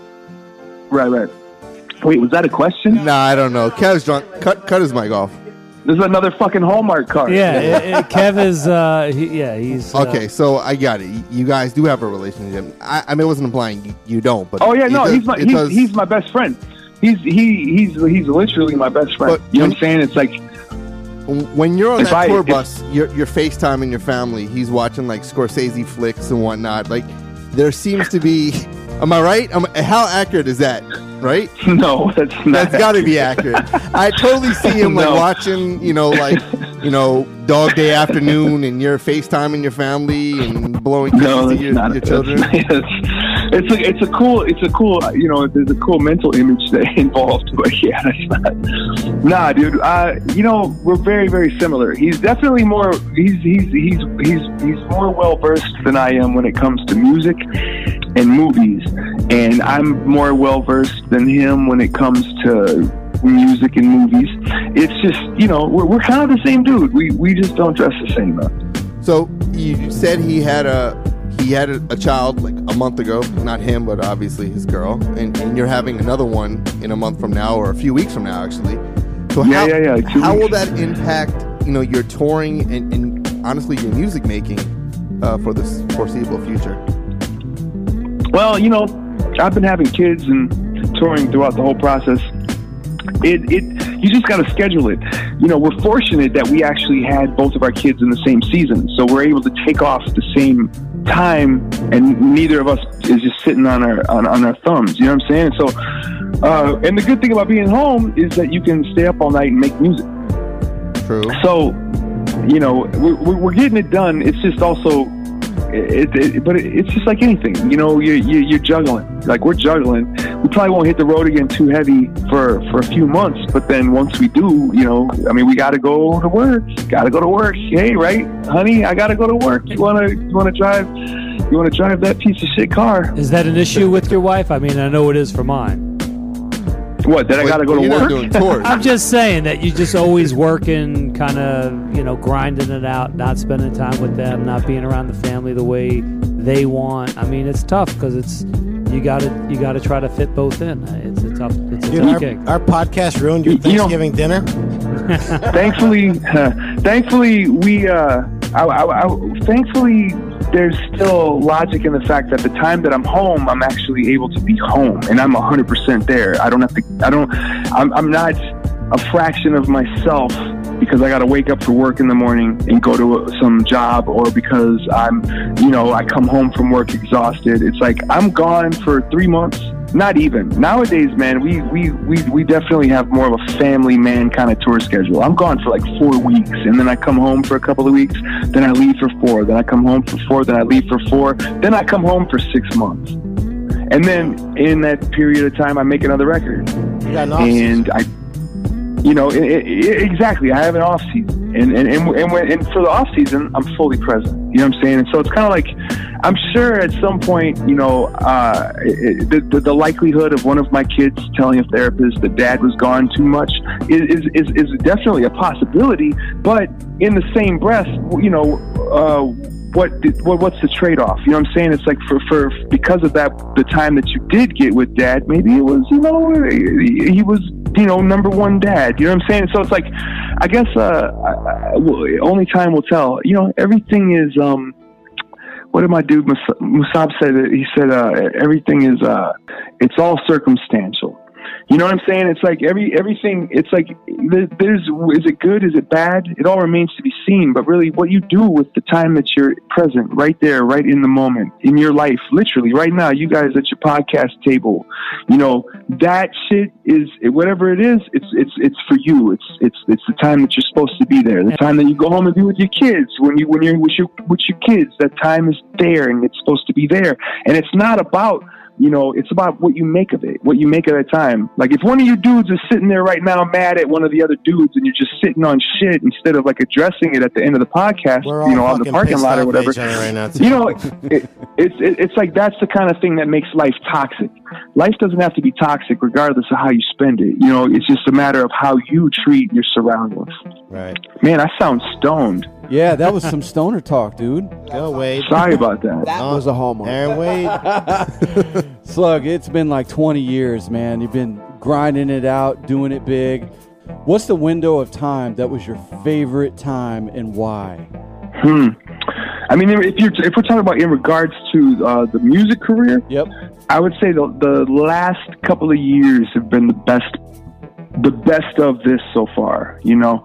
Right, right. Wait, was that a question? Nah, I don't know. Kev's drunk. Cut cut his mic off. This is another fucking Hallmark card. Yeah, <laughs> it, it- Kev is. Uh, he, yeah, he's uh, Okay, so I got it. You guys do have a relationship. I, I mean, I wasn't implying you, you don't, but Oh yeah, no, does- he's my he's, does- he's my best friend. He's he he's he's literally my best friend. But you know what I'm saying? It's like when you're on that I- tour bus, you're, you're FaceTiming your family. He's watching like Scorsese flicks and whatnot. Like, there seems to be. <laughs> Am I right? Am, how accurate is that? Right? <laughs> no, that's not. That's got to be accurate. I totally see him like <laughs> No. watching, you know, like you know, Dog Day Afternoon, and you're FaceTiming your family and blowing kisses no, to your, not. your that's- children. <laughs> It's, a it's a cool it's a cool you know there's a cool mental image that <laughs> involved, but yeah, <laughs> that's not. Nah, dude. Uh, you know we're very very similar. He's definitely more he's he's he's he's he's more well versed than I am when it comes to music and movies, and I'm more well versed than him when it comes to music and movies. It's just you know we're we're kind of the same dude. We we just don't dress the same. Though. So you said he had a he had a, a child like a month ago. Not him, but obviously his girl. And, and you're having another one in a month from now, or a few weeks from now, actually. So how, yeah, yeah, two how will that impact you know your touring and, and honestly your music making uh, for this foreseeable future? Well, you know, I've been having kids and touring throughout the whole process. It, it, you just got to schedule it. You know, we're fortunate that we actually had both of our kids in the same season, so we're able to take off the same time, and neither of us is just sitting on our on, on our thumbs. You know what I'm saying? So, uh, and the good thing about being home is that you can stay up all night and make music. True. So, you know, we're, we're we're getting it done. It's just also, it, it, but it, it's just like anything. You know, you're, you're you're juggling. Like we're juggling. We probably won't hit the road again too heavy for for a few months. But then once we do, you know, I mean, we got to go to work. Got to go to work. Hey, right, honey, I got to go to work. You wanna you wanna drive? You wanna drive that piece of shit car? Is that an issue with your wife? I mean, I know it is for mine. What? Then I got to go to work? doing tours. I'm just saying that you're just always working, kind of, you know, grinding it out, not spending time with them, not being around the family the way they want. I mean, it's tough because it's you got to you got to try to fit both in. It's a tough it's a Dude, tough our, gig. our podcast ruined your You know- Thanksgiving dinner. thankfully, <laughs> thankfully we, uh, I, I, I, thankfully there's still logic in the fact that the time that I'm home, I'm actually able to be home, and I'm 100% there. I don't have to. I don't. I'm, I'm not a fraction of myself because I got to wake up for work in the morning and go to some job, or because I'm, you know, I come home from work exhausted. It's like I'm gone for three months. Not even nowadays, man. We we we we definitely have more of a family man kind of tour schedule. I'm gone for like four weeks, and then I come home for a couple of weeks. Then I leave for four. Then I come home for four. Then I leave for four. Then I come home for six months. And then in that period of time, I make another record You got an and I, you know, i i exactly. I have an off season, And and and, and, when, and for the off season, I'm fully present. You know what I'm saying? And so it's kind of like I'm sure at some point, you know, uh, it, the, the, likelihood of one of my kids telling a therapist that dad was gone too much is, is, is, is definitely a possibility. But in the same breath, you know, uh, what, what what's the trade off? You know what I'm saying? It's like for, for because of that the time that you did get with dad, maybe it was you know he was you know number one dad. You know what I'm saying? So it's like I guess uh, only time will tell. You know everything is um what did my dude Musab said? He said uh, everything is uh, it's all circumstantial. You know what I'm saying? It's like every everything. It's like there's is it good? Is it bad? It all remains to be seen. But really, what you do with the time that you're present, right there, right in the moment, in your life, literally right now, you guys at your podcast table, you know that shit is whatever it is. It's it's it's for you. It's it's it's the time that you're supposed to be there. The time that you go home and be with your kids. When you when you're with your with your kids, that time is there and it's supposed to be there. And it's not about you know, it's about what you make of it, what you make of that time. Like if one of you dudes is sitting there right now mad at one of the other dudes and you're just sitting on shit instead of like addressing it at the end of the podcast, you know, on the parking lot or whatever. Right now, you know, it, it's it, it's like that's the kind of thing that makes life toxic. Life doesn't have to be toxic regardless of how you spend it. You know, it's just a matter of how you treat your surroundings. Right. Man, I sound stoned. Yeah, that was some stoner talk, dude. Go Wade. Sorry about that. That was a hallmark. Aaron Wade. <laughs> Slug, it's been like 20 years, man. You've been grinding it out, doing it big. What's the window of time that was your favorite time and why? Hmm. I mean, if you're if we're talking about in regards to uh, the music career, Yep. I would say the the last couple of years have been the best, the best of this so far. You know,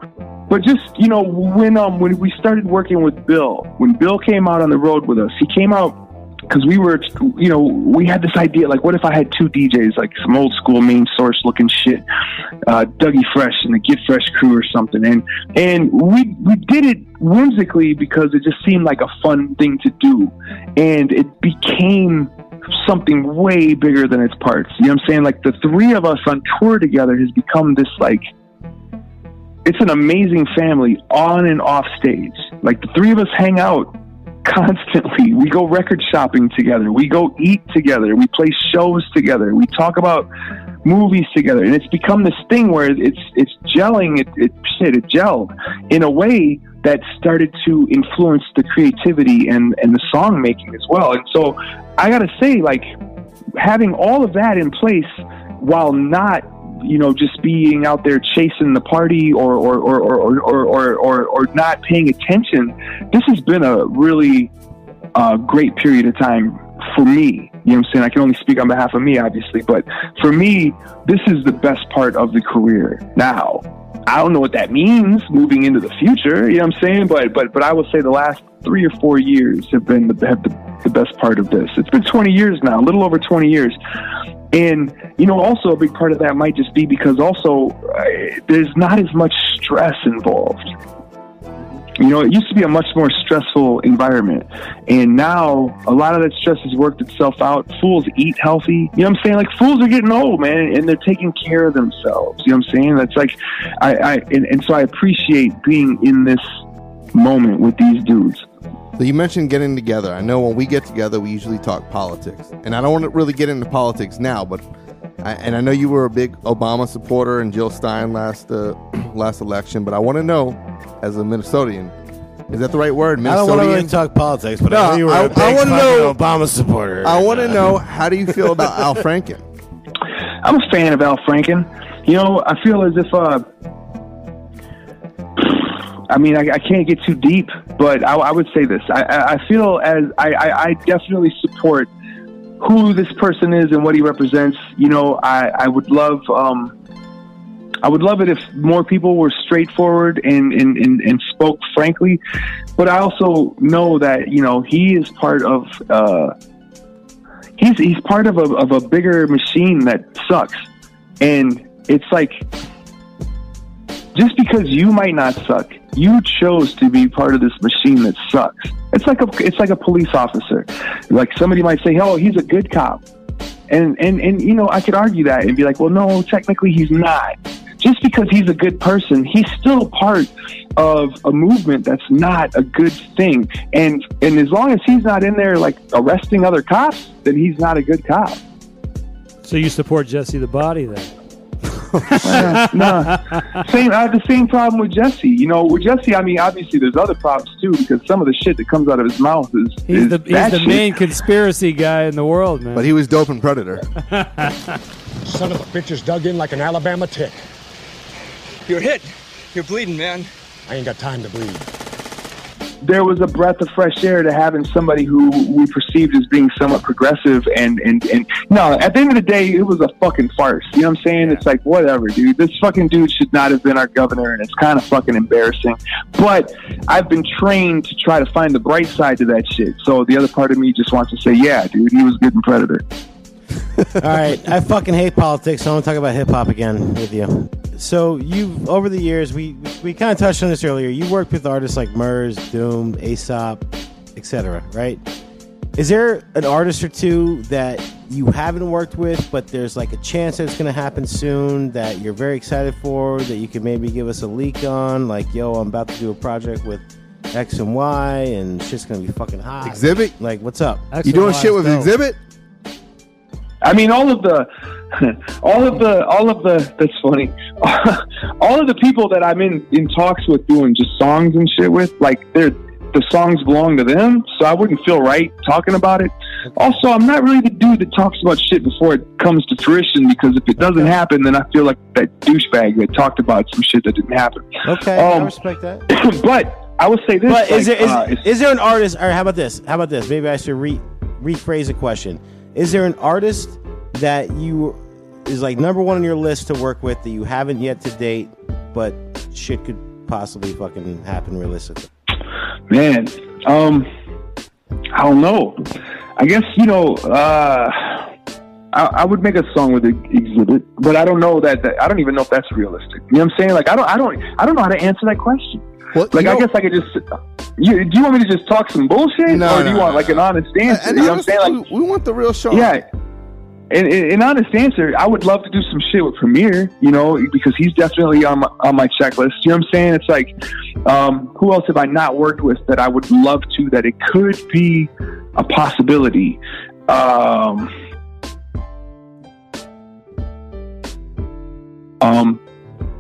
but just you know when um when we started working with Bill, when Bill came out on the road with us, he came out because we were you know we had this idea like what if I had two DJs like some old school main source looking shit, uh, Dougie Fresh and the Get Fresh crew or something, and and we we did it whimsically because it just seemed like a fun thing to do, and it became something way bigger than its parts. You know what I'm saying? Like the three of us on tour together has become this like it's an amazing family on and off stage. Like the three of us hang out constantly. <laughs> We go record shopping together. We go eat together. We play shows together. We talk about movies together. And it's become this thing where it's it's gelling. It, it shit. It gelled in a way that started to influence the creativity and and the song making as well. And so I got to say, like having all of that in place while not you know, just being out there chasing the party or or or or or or, or, or not paying attention, this has been a really uh, great period of time for me. You know what I'm saying? I can only speak on behalf of me, obviously, but for me, this is the best part of the career. Now, I don't know what that means moving into the future. You know what I'm saying? But but but I will say the last three or four years have been the, have the, the best part of this. It's been 20 years now, a little over 20 years. And, you know, also a big part of that might just be because also uh, there's not as much stress involved. You know, it used to be a much more stressful environment. And now a lot of that stress has worked itself out. Fools eat healthy. You know what I'm saying? Like fools are getting old, man, and they're taking care of themselves. You know what I'm saying? That's like, I, I and, and so I appreciate being in this moment with these dudes. So you mentioned getting together. I know when we get together, we usually talk politics, and I don't want to really get into politics now, but I, and I know you were a big Obama supporter and Jill Stein last uh, <clears throat> last election, but I want to know, as a Minnesotian, is that the right word? I don't want to really talk politics, but No, I know you were I- a I big wanna fucking know- Obama supporter. I want to know how do you feel about Al <laughs> Franken? I'm a fan of Al Franken. You know, I feel as if, uh, I mean, I, I can't get too deep, but I, I would say this. I, I, feel as I, I, I definitely support who this person is and what he represents. You know, I, I would love, um, I would love it if more people were straightforward and, and, and, and spoke frankly. But I also know that, you know, he is part of, uh, he's he's part of a of a bigger machine that sucks, and it's like just because you might not suck, you chose to be part of this machine that sucks. It's like a it's like a police officer. Like somebody might say, "Oh, he's a good cop," and and and you know I could argue that and be like, "Well, no, technically he's not." just because he's a good person, he's still part of a movement that's not a good thing. And and as long as he's not in there like arresting other cops, then he's not a good cop. So you support Jesse the Body then? <laughs> No, same. I have the same problem with Jesse. You know, with Jesse, I mean, obviously there's other problems too because some of the shit that comes out of his mouth is He's is the he's the main conspiracy guy in the world, man. But he was dope and Predator. <laughs> Son of a bitch is dug in like an Alabama tick. You're hit. You're bleeding, man. I ain't got time to bleed. There was a breath of fresh air to having somebody who we perceived as being somewhat progressive and and and no at the end of the day it was a fucking farce. You know what i'm saying? It's like whatever dude. This fucking dude should not have been our governor and it's kind of fucking embarrassing. But i've been trained to try to find the bright side to that shit. So the other part of me just wants to say yeah dude he was good predator All right, I fucking hate politics. So I want to talk about hip hop again with you. So you, over the years, we we kind of touched on this earlier. You worked with artists like Murs, Doom, Aesop, etc. Right? Is there an artist or two that you haven't worked with, but there's like a chance that it's going to happen soon that you're very excited for? That you could maybe give us a leak on? Like, yo, I'm about to do a project with X and Y, and shit's going to be fucking hot. Exhibit? Like, what's up? You doing shit with Exhibit? I mean, all of the, <laughs> all of the, all of the. That's funny. <laughs> all of the people that I'm in in talks with doing just songs and shit with, like they're the songs belong to them, so I wouldn't feel right talking about it. Also, I'm not really the dude that talks about shit before it comes to fruition because if it doesn't happen, then I feel like that douchebag that talked about some shit that didn't happen. Okay, I Um, respect that. <clears throat> but I will say this: But is there is, uh, is there an artist? Or how about this? How about this? Maybe I should re rephrase the question. Is there an artist that you is like number one on your list to work with that you haven't yet to date, but shit could possibly fucking happen realistically? Man, um, I don't know. I guess you know. Uh, I, I would make a song with the exhibit, but I don't know that, that. I don't even know if that's realistic. You know what I'm saying? Like I don't. I don't. I don't know how to answer that question. Like you I guess I could just. You, do you want me to just talk some bullshit, No, or do you no, want no, like an honest answer? You know what I'm saying? Like we, we want the real show. yeah. And, and honest answer, I would love to do some shit with Premier, you know, because he's definitely on my, on my checklist. You know what I'm saying? It's like, um, who else have I not worked with that I would love to, that it could be a possibility? Um, um,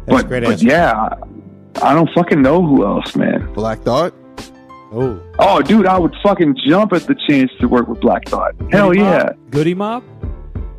but, great but yeah, I don't fucking know who else, man. Black Thought. Oh, Oh, dude, I would fucking jump at the chance to work with Black Thought. Hell Goody yeah. Mob? Goodie Mob?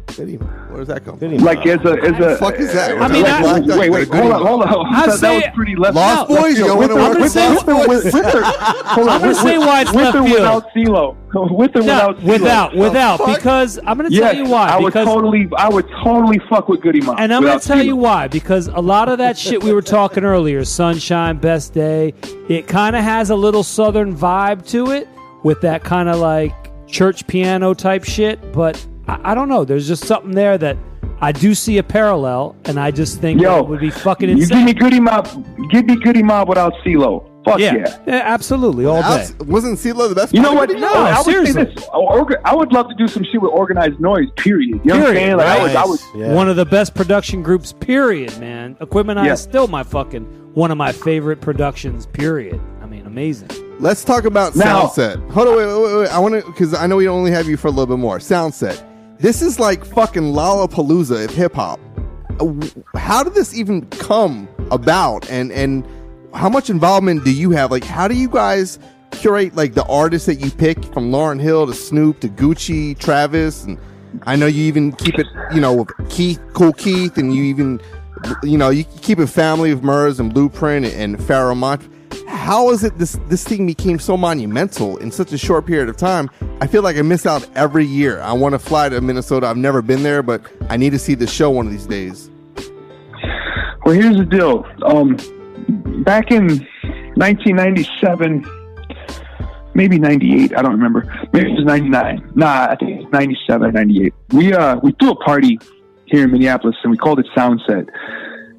Where does that come from? Like as a as a fuck is that? I mean, like, I- Black wait, wait, hold on, hold on. I'm that, that was pretty left. Lost left Boys, you field. wanna With work with with- Lost with Boys? with- with or- <laughs> hold on, I'm gonna with- say why it's with left or field. without CeeLo. <laughs> With or No, without CeeLo. without, without, fuck? because I'm going to Yes, tell you why. I would totally, I would totally fuck with Goodie Mob. And I'm gonna tell you why. Because a lot of that shit we were talking earlier, Sunshine, Best Day, it kind of has a little Southern vibe to it with that kind of like church piano type shit. But I, I don't know. There's just something there that I do see a parallel, and I just think Yo, it would be fucking insane. You give me Goodie Mob, give me Goodie Mob without CeeLo. Fuck yeah. yeah. yeah, absolutely, all day. Alex, wasn't CeeLo the best? You know what? of it? No, I would seriously. say this. Orga- I would love to do some shit with organized noise. Period. You know what I'm Period, saying? Like I would, I would. Yeah. One of the best production groups, period, man. Aquemini Yeah. is still my fucking one of my favorite productions, period. I mean, amazing. Let's talk about Now- Soundset. Hold on, wait, wait, wait, wait. I want to because I know we only have you for a little bit more. Soundset. This is like fucking Lollapalooza of hip hop. Uh, How did this even come about? And and how much involvement do you have? Like, how do you guys curate like the artists that you pick from Lauryn Hill to Snoop to Gucci, Travis, and I know you even keep it, you know, with Keith, Kool Keith, and you even, you know, you keep it family of Murs and Blueprint and Pharoahe Monch how is it this this thing became so monumental in such a short period of time? I feel like I miss out every year. I want to fly to Minnesota. I've never been there, but I need to see the show one of these days. Well, here's the deal. Um, back in 1997, maybe 98, I don't remember. Maybe it was 99. Nah, I think it's 97 98. We uh we threw a party here in Minneapolis and we called it Soundset.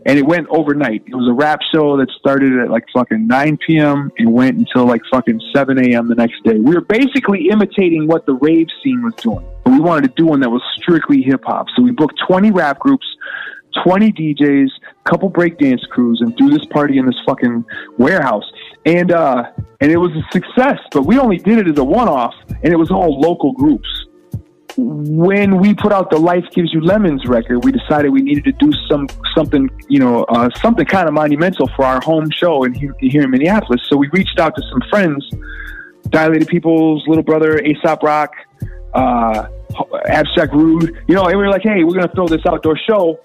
And it went overnight. It was a rap show that started at like fucking 9 p.m. and went until like fucking 7 a.m. the next day. We were basically imitating what the rave scene was doing. But we wanted to do one that was strictly hip hop. So we booked 20 rap groups, 20 DJs, couple breakdance crews, and threw this party in this fucking warehouse. And uh, and it was a success, but we only did it as a one-off, and it was all local groups. When we put out the "Life Gives You Lemons" record, we decided we needed to do some something, you know, uh, something kind of monumental for our home show in, here- in Minneapolis. So we reached out to some friends, Dilated Peoples little brother, Aesop Rock, uh, Abstract Rude, you know, and we were like, hey, we're gonna throw this outdoor show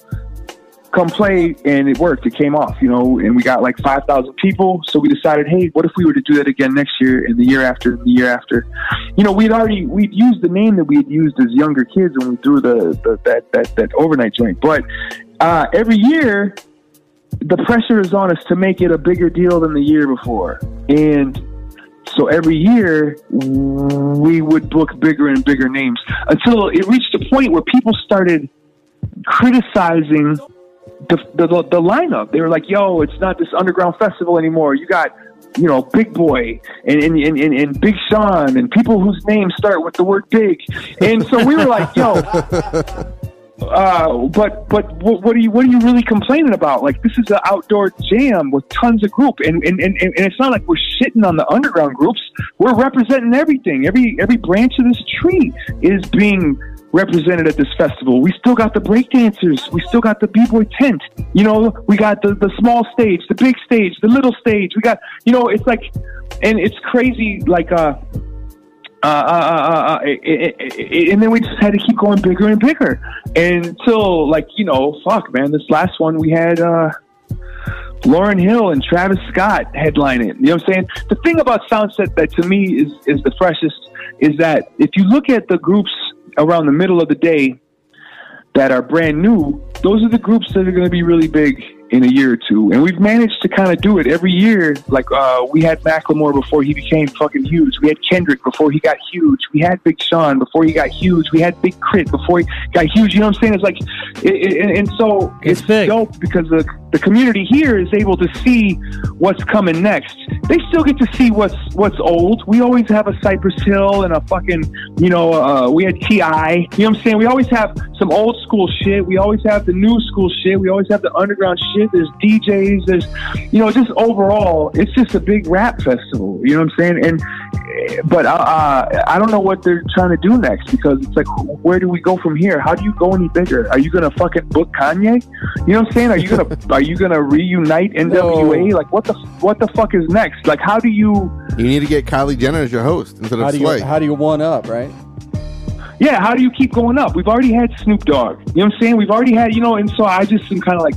come play and it worked. It came off you know and we got like 5000 people. So we decided hey what if we were to do that again next year and the year after and the year after? You know we'd already we'd used the name that we had used as younger kids when we threw the, the that, that that overnight joint. But uh, every year the pressure is on us to make it a bigger deal than the year before. And so every year we would book bigger and bigger names until it reached a point where people started criticizing the, the the lineup. They were like, "Yo, it's not this underground festival anymore. You got." You know, Big Boy and, and, and, and, and Big Sean and people whose names start with the word big. And so we were like, yo, <laughs> uh, but but what, what are you what are you really complaining about? Like this is an outdoor jam with tons of group, and and, and and it's not like we're shitting on the underground groups. We're representing everything. Every every branch of this tree is being represented at this festival. We still got the breakdancers. We still got the b-boy tent. You know, we got the the small stage, the big stage, the little stage. We got you know, it's like, and it's crazy. Like uh, uh, uh, uh, uh, it, it, it, and then we just had to keep going bigger and bigger until, like, you know, fuck, man. This last one we had uh, Lauryn Hill and Travis Scott headline it. You know what I'm saying? The thing about Soundset that to me is is the freshest is that if you look at the groups around the middle of the day that are brand new, those are the groups that are going to be really big in a year or two. And we've managed to kind of do it every year. Like uh, we had Macklemore before he became fucking huge. We had Kendrick before he got huge. We had Big Sean before he got huge. We had Big K.R.I.T. before he got huge. You know what I'm saying? It's like, it, it, and so it's, dope because the the community here is able to see what's coming next. They still get to see what's what's old. We always have a Cypress Hill and a fucking, you know, uh, we had Ti. You know what I'm saying? We always have some old school shit. We always have the new school shit. We always have the underground shit. There's DJs. There's, you know, just overall, it's just a big rap festival. You know what I'm saying? And but uh, uh, I don't know what they're trying to do next because it's like, where do we go from here? How do you go any bigger? Are you gonna fucking book Kanye? You know what I'm saying? Are you gonna <laughs> are you gonna reunite NWA? Like what the what the fuck is next? Like how do you? You need to get Kylie Jenner as your host instead How of do you Slay. how do you one up, right? Yeah, how do you keep going up? We've already had Snoop Dogg. You know what I'm saying? We've already had, you know, and so I just am kind of like,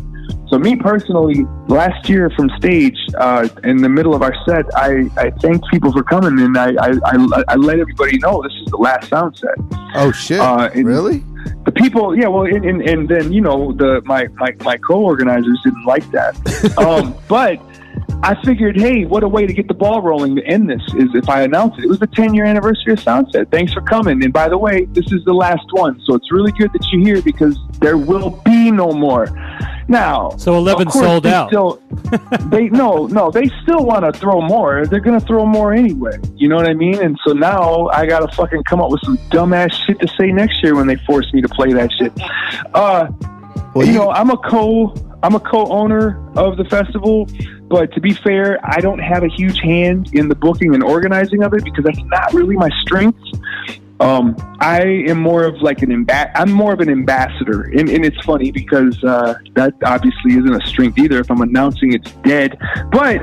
so me personally, last year from stage, uh, in the middle of our set, I, I thanked people for coming and I, I, I, I let everybody know this is the last sound set. Oh shit! Uh, really? The people, yeah, well, and, and, and then you know the my my, my co-organizers didn't like that, <laughs> um, but I figured, hey, what a way to get the ball rolling to end this is if I announce it. It was the 10 year anniversary of Soundset. Thanks for coming. And by the way, this is the last one, so it's really good that you're here because there will be no more. Now, So 11 sold out. Still, they no, no, they still want to throw more. They're gonna throw more anyway. You know what I mean? And so now I gotta fucking come up with some dumbass shit to say next year when they force me to play that shit. Uh, you know, I'm a co, I'm a co-owner of the festival, but to be fair, I don't have a huge hand in the booking and organizing of it because that's not really my strength. Um, I am more of like an imba- I'm more of an ambassador, and, and it's funny because uh, that obviously isn't a strength either. If I'm announcing it's dead, but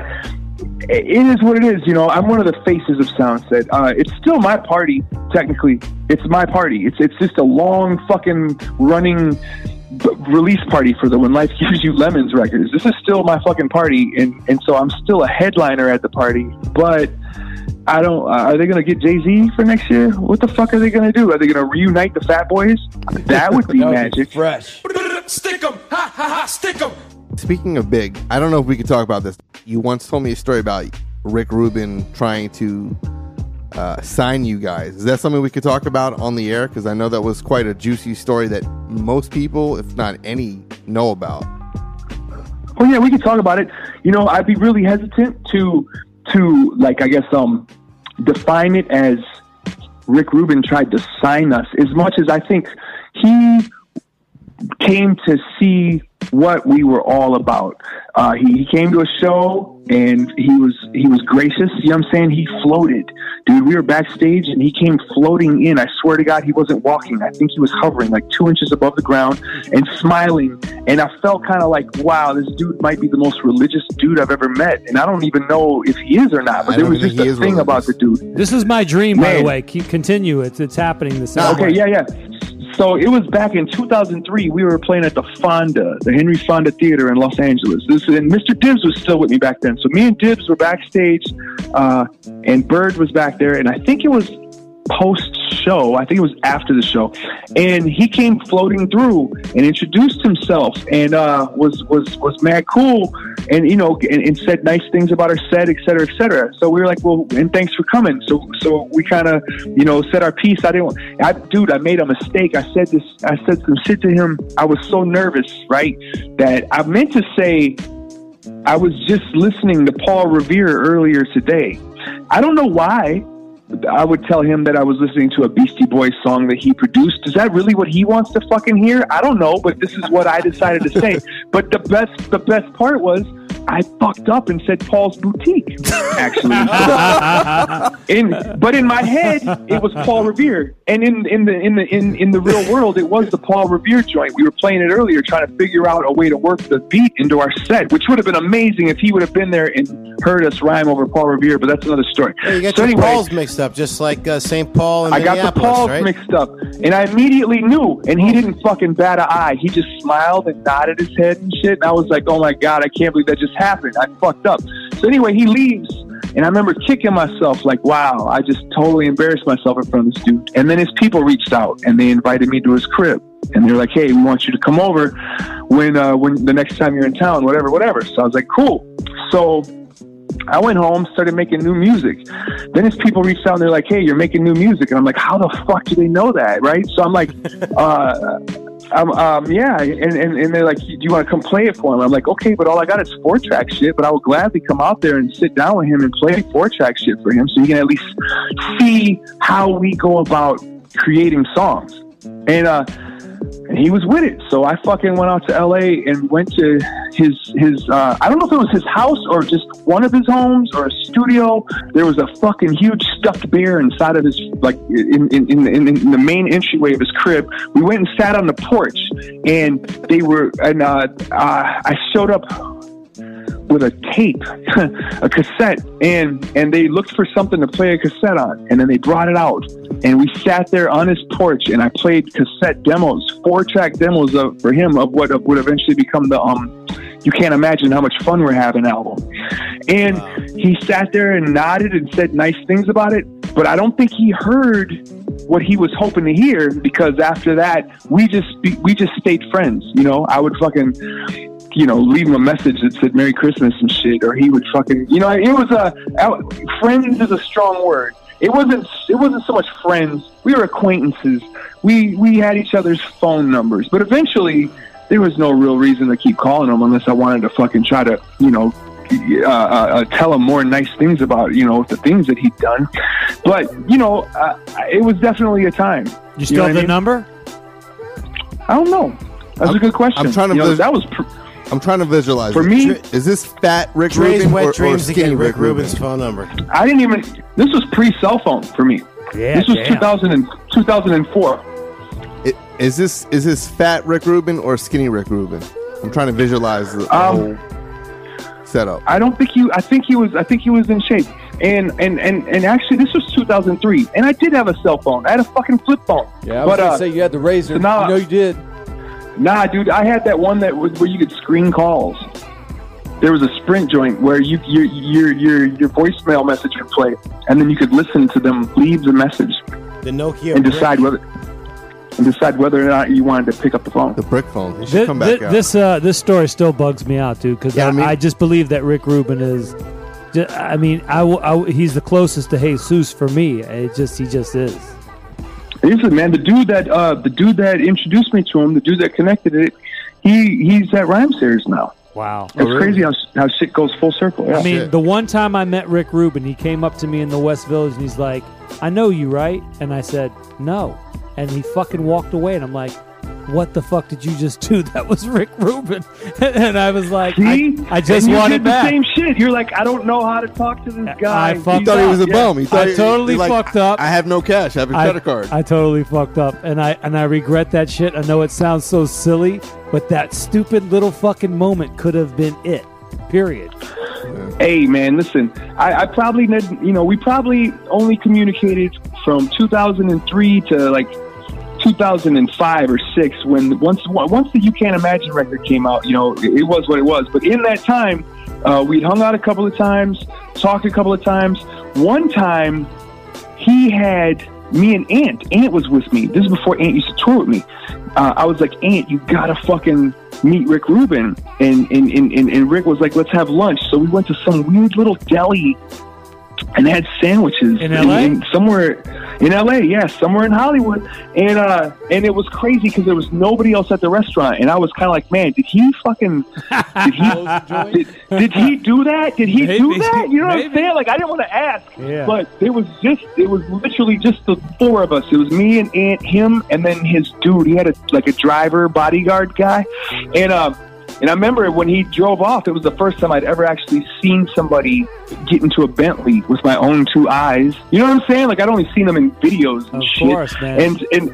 it is what it is. You know, I'm one of the faces of Soundset. Uh, it's still my party, technically. It's my party. It's it's just a long fucking running b- release party for the When Life Gives You Lemons records. This is still my fucking party, and and so I'm still a headliner at the party, but. I don't. Uh, are they going to get Jay Z for next year? What the fuck are they going to do? Are they going to reunite the Fat Boys? That would be <laughs> That would be magic. fresh. Stick 'em! Ha ha ha! Stick 'em! Speaking of big, I don't know if we could talk about this. You once told me a story about Rick Rubin trying to uh, sign you guys. Is that something we could talk about on the air? Because I know that was quite a juicy story that most people, if not any, know about. Oh yeah, we can talk about it. You know, I'd be really hesitant to to like I guess um define it as Rick Rubin tried to sign us. As much as I think he came to see what we were all about. Uh, he, he came to a show and he was he was gracious. You know what I'm saying? He floated, dude. We were backstage and he came floating in. I swear to God, he wasn't walking. I think he was hovering like two inches above the ground and smiling. And I felt kind of like, wow, this dude might be the most religious dude I've ever met. And I don't even know if he is or not. But I there was think just a thing religious. about the dude. This is my dream, by the way. Keep continue. It's it's happening this. same Okay, yeah, yeah. So it was back in 2003. We were playing at the Fonda, the Henry Fonda Theater in Los Angeles. This and Mr. Dibbs was still with me back then. So me and Dibbs were backstage, uh, and Bird was back there, and I think it was post show. I think it was after the show, and he came floating through and introduced himself and uh, was was was mad cool, and you know, and, and said nice things about our set, et cetera, et cetera. So we were like, well, and thanks for coming. So so we kind of you know said our piece. I didn't, I, dude, I made a mistake. I said this. I said some shit to him. I was so nervous, right, that I meant to say. I was just listening to Paul Revere earlier today. I don't know why. I would tell him that I was listening to a Beastie Boys song that he produced. Is that really what he wants to fucking hear? I don't know, but this is what I decided to say. <laughs> but the best, the best part was I fucked up and said Paul's Boutique. Actually, <laughs> in but in my head it was Paul Revere, and in in the in the in in the real world it was the Paul Revere joint. We were playing it earlier, trying to figure out a way to work the beat into our set, which would have been amazing if he would have been there and heard us rhyme over Paul Revere. But that's another story. Hey, you got so your anyway, Pauls mixed up, just like uh, St. Paul and I got the Pauls right? mixed up, and I immediately knew. And he didn't fucking bat an eye. He just smiled and nodded his head and shit. And I was like, "Oh my god, I can't believe that just happened. I fucked up." So anyway, he leaves, and I remember kicking myself like, "Wow, I just totally embarrassed myself in front of this dude." And then his people reached out and they invited me to his crib, and they're like, "Hey, we want you to come over when uh, when the next time you're in town, whatever, whatever." So I was like, "Cool." So I went home, started making new music. Then his people reached out and they're like, "Hey, you're making new music," and I'm like, "How the fuck do they know that?" Right? So I'm like, <laughs> uh, um, um, "Yeah," and, and and they're like, "Do you want to come play it for him?" I'm like, "Okay, but all I got is four track shit, but I will gladly come out there and sit down with him and play four track shit for him, so he can at least see how we go about creating songs." And uh, and he was with it. So I fucking went out to L.A. and went to his his. Uh, I don't know if it was his house or just one of his homes or a studio. There was a fucking huge stuffed bear inside of his like in in, in, in, the main entryway of his crib. We went and sat on the porch, and they were and uh, uh, I showed up with a tape, <laughs> a cassette, and and they looked for something to play a cassette on, and then they brought it out, and we sat there on his porch, and I played cassette demos, four track demos of, for him of what would eventually become the um. You can't imagine how much fun we're having album, and he sat there and nodded and said nice things about it, but I don't think he heard what he was hoping to hear because after that we just we just stayed friends. You know, I would fucking you know, leave him a message that said Merry Christmas and shit, or he would fucking, you know, it was a out- friends is a strong word. It wasn't. It wasn't so much friends. We were acquaintances. We we had each other's phone numbers, but eventually there was no real reason to keep calling him unless I wanted to fucking try to, you know. Uh, uh, uh, tell him more nice things about you know the things that he'd done, but you know uh, it was definitely a time. You still know have what I the mean? number? I don't know. That's a good question. I'm trying to You know, that was pr- I'm trying to visualize. For it. me- is this fat Rick Dre's Rubin Wet or, or Dreams skinny again, Rick Rick Rubin's phone number. I didn't even. This was pre cell phone for me. Yeah, this was damn. 2000 and, 2004. I- Is this is this fat Rick Rubin or skinny Rick Rubin? I'm trying to visualize the, the Um, whole setup. I don't think he. I think he was. I think he was in shape. And and and and actually, this was 2003, and I did have a cell phone. I had a fucking flip phone. Yeah, I was but gonna uh, say you had the razor. so now- you know you did. Nah, dude, I had that one that was where you could screen calls. There was a Sprint joint where you your your your your voicemail message would play, and then you could listen to them leave the message The Nokia. and brick. decide whether and decide whether or not you wanted to pick up the phone. The brick phone. He should This, come back out. this uh, this story still bugs me out, dude, because Yeah, I, I mean- I just believe that Rick Rubin is. ju- I mean, I, I will- he's the closest to Jesus for me. It just he just is. Listen, man, the dude that uh, the dude that introduced me to him, the dude that connected it, he he's at Rhymesayers now. Wow. It's crazy how how shit goes full circle. Yeah. I mean, shit. the one time I met Rick Rubin, he came up to me in the West Village and he's like, "I know you, right?" And I said, "No," and he fucking walked away. And I'm like, "What the fuck did you just do? <laughs> That was Rick Rubin." <laughs> and I was like, See? I, I just and you want did it the back. same shit. You're like, I don't know how to talk to this guy. I fucked He thought he was a Yeah. bum. He thought I he- totally like, fucked up. I have no cash. I have a I, credit card. I totally fucked up, and I and I regret that shit. I know it sounds so silly, but that stupid little fucking moment could have been it. Period. Hey man, listen. I, I probably you know we probably only communicated from 2003 to like 2005 or six when once once the You Can't Imagine record came out. You know it, was what it was. But in that time, uh, we'd hung out a couple of times, talked a couple of times. One time, he had me and Ant. Ant was with me. This is before Ant used to tour with me. Uh, I was like, Ant, you gotta fucking meet Rick Rubin. And, and, and, and Rick was like, let's have lunch. So we went to some weird little deli and had sandwiches In LA? somewhere in LA, yeah, somewhere in Hollywood, and uh, and it was crazy because there was nobody else at the restaurant, and I was kind of like, man, did he fucking, <laughs> did he, did, did he do that? Did he do that? You know what I'm saying? Like, I didn't want to ask, Yeah. but it was just, it was literally just the four of us. It was me and Ant, him, and then his dude. He had a like a driver bodyguard guy, and um. And I remember when he drove off, it was the first time I'd ever actually seen somebody get into a Bentley with my own two eyes. You know what I'm saying? Like I'd only seen them in videos and Of shit. course, man. And and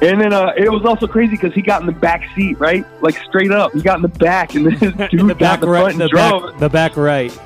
and then uh, it was also crazy because he got in the back seat, right? Like straight up, he got in the back, and then his <laughs> dude the got back the right, and the drove. back, the back right.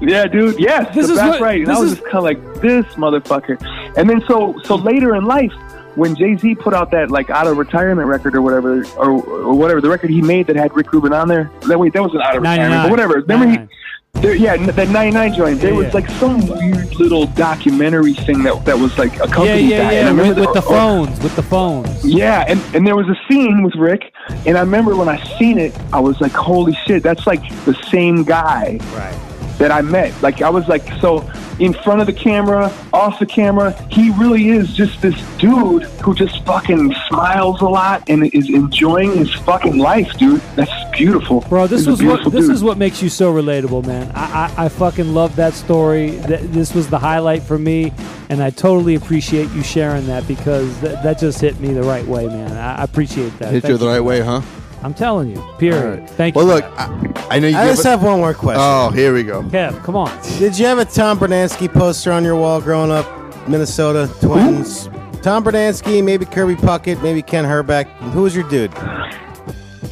Yeah, dude. Yes, This the is back what- right. And I was is- just kind of like this motherfucker. And then so so later in life, when Jay Z put out that like out of retirement record or whatever or, or whatever the record he made that had Rick Rubin on there. That wait, that wasn't out of retirement, but whatever. Remember 99. he. There, yeah, that '99 joint. There Yeah, was yeah. like some weird little documentary thing that that was like Yeah, accompanied yeah, that. And I yeah. remember With, with the or- or- phones, with the phones. yeah, and, and there was a scene with Rick, and I remember when I seen it, I was like, holy shit, that's like the same guy Right. That I met. Like, I was like, so in front of the camera, off the camera, he really is just this dude who just fucking smiles a lot and is enjoying his fucking life, dude. That's beautiful. Bro, this He's was what beautiful this dude. is what makes you so relatable, man. I, I, I fucking love that story. This was the highlight for me, and I totally appreciate you sharing that because th- that just hit me the right way, man. I, I appreciate that. Hit Thank you the right way, huh? I'm telling you. Period. All right. Thank well, you. look, I, I know you. I give just it- have one more question. Oh, here we go. Kev, come on. Did you have a Tom Brunansky poster on your wall growing up, Minnesota Twins? Tom Brunansky, maybe Kirby Puckett, maybe Kent Hrbek. Who was your dude?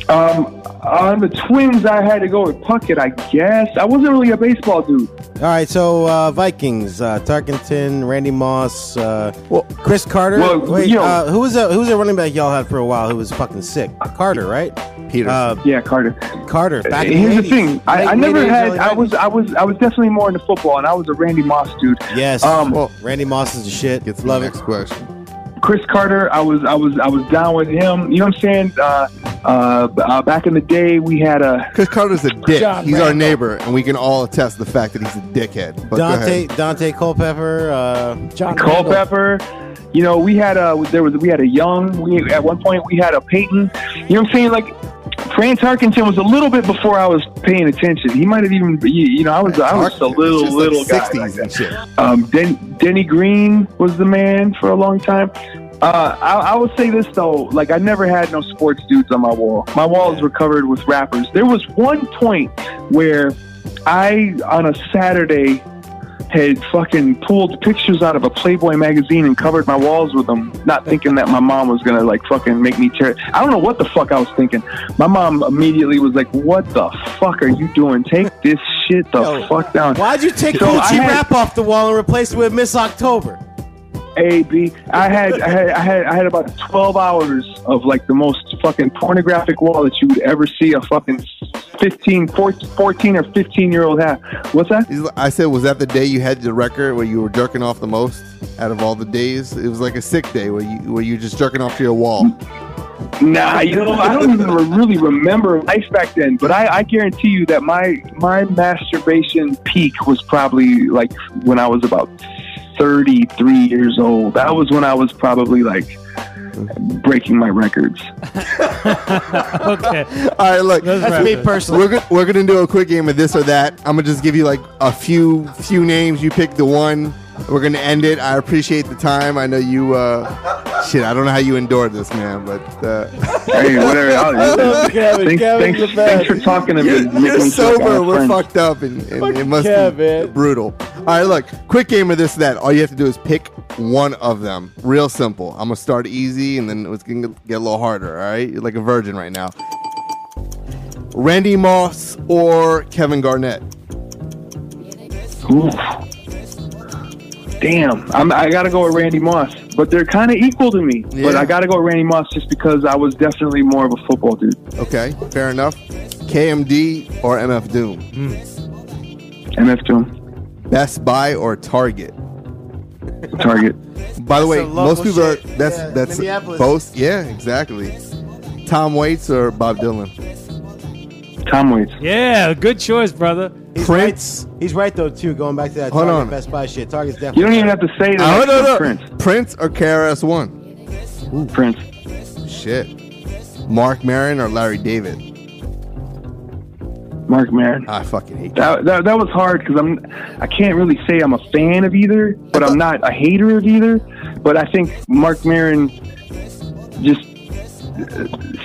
Um, on the Twins, I had to go with Puckett, I guess. I wasn't really a baseball dude. All right, so uh, Vikings, uh, Tarkenton, Randy Moss, uh, Cris Carter. Well, Wait, you know- uh, who was that? Who was a running back y'all had for a while who was fucking sick? Carter, right? Peter. Uh, Yeah, Carter. Carter. Back in Here's the, the thing. I, I never had. I was. I was. I was definitely more into football, and I was a Randy Moss dude. Yes. Um, well, Randy Moss is the shit. Get to Love the it. next question. Cris Carter, I was. I was. I was down with him. You know what I'm saying? Uh, uh, back in the day, we had a. Cris Carter's a dick. John he's our neighbor, and we can all attest the fact that he's a dickhead. But Dante. Dante Culpepper. Uh, John Randle. Culpepper. You know, we had a there was we had a young. We at one point we had a Peyton. You know what I'm saying? Like Fran Tarkenton was a little bit before I was paying attention. He might have even. You you know, I was I was a little it's just little like guy. 60s like that. and shit. Um, Den- Denny Green was the man for a long time. Uh, I, I will say this though, like I never had no sports dudes on my wall. My walls were covered with rappers. There was one point where I, on a Saturday, had fucking pulled pictures out of a Playboy magazine and covered my walls with them, not thinking that my mom was gonna like fucking make me tear. It. I don't know what the fuck I was thinking. My mom immediately was like, "What the fuck are you doing? Take this shit the Yo, fuck down." why'd you take So Gucci had- rap off the wall and replace it with Miss October? A B. I had I had I had I had about twelve hours of like the most fucking pornographic wall that you would ever see a fucking 15, 14, 14 or fifteen year old have. What's that? I said, was that the day you had the record where you were jerking off the most out of all the days? It was like a sick day where you where you just jerking off to your wall. Nah, you know I don't even really remember life back then. But I, I guarantee you that my my masturbation peak was probably like when I was about thirty three years old. That was when I was probably like breaking my records. <laughs> <laughs> okay. All right, look. Let's That's wrap me personally. We're gonna, we're gonna do a quick game of this or that. I'm gonna just give you like a few few names. You pick the one. We're gonna end it. I appreciate the time. I know you uh, Shit, I don't know how you endured this, man, but uh, <laughs> Hey, whatever. I'll- Kevin. thanks, Kevin's thanks, the best. thanks for talking to me. you're, Making you're me feel like sober. We're friends. fucked up, and, and Fuck it must be brutal. All right, look, quick game of this that. All you have to do is pick one of them. Real simple. I'm gonna start easy, and then it's gonna get a little harder. All right, you're like a virgin right now. Randy Moss or Kevin Garnett? Oof. Damn, I'm, I got to go with Randy Moss, but they're kind of equal to me. But I got to go with Randy Moss just because I was definitely more of a football dude. Okay, fair enough. KMD or MF Doom? Mm. MF Doom, Best Buy or Target? Target. <laughs> By the way, most local people are that's Yeah, that's both. Yeah, exactly. Tom Waits or Bob Dylan? Tom Waits. Yeah, good choice, brother. He's Prince. Right. He's right though too. Going back to that Hold Target on. Best Buy shit. Target's definitely. You don't even have to say that. Oh no no. Prince. Prince or KRS One? Prince. Shit. Marc Maron or Larry David? Marc Maron. Ah, I fucking hate That, that. that, that was hard because I'm I can't really say I'm a fan of either, but I'm not a hater of either. But I think Marc Maron just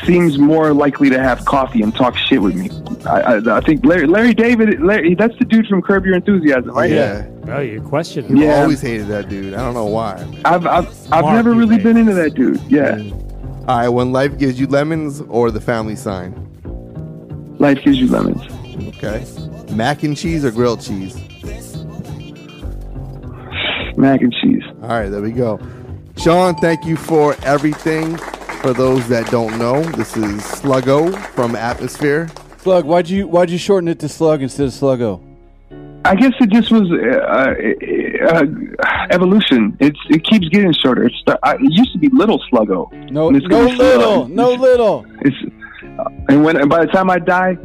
seems more likely to have coffee and talk shit with me. I, I, I think Larry, Larry David, Larry, that's the dude from Curb Your Enthusiasm, right? Yeah. Oh, your question. People Yeah. always hated that dude. I don't know why. I've I've, I've Mark, never really been into that dude. Yeah, All right, when life gives you lemons or the family sign? life gives you lemons. Okay. Mac and cheese or grilled cheese? Mac and cheese. All right, there we go. Sean, thank you for everything. For those that don't know, this is Sluggo from Atmosphere. Slug, why'd you why'd you shorten it to Slug instead of Sluggo? I guess it just was uh, uh, uh, evolution. It's it keeps getting shorter. It's the, I, it used to be little sluggo. No, it's no little, Slug. no little. It's and when and by the time I die,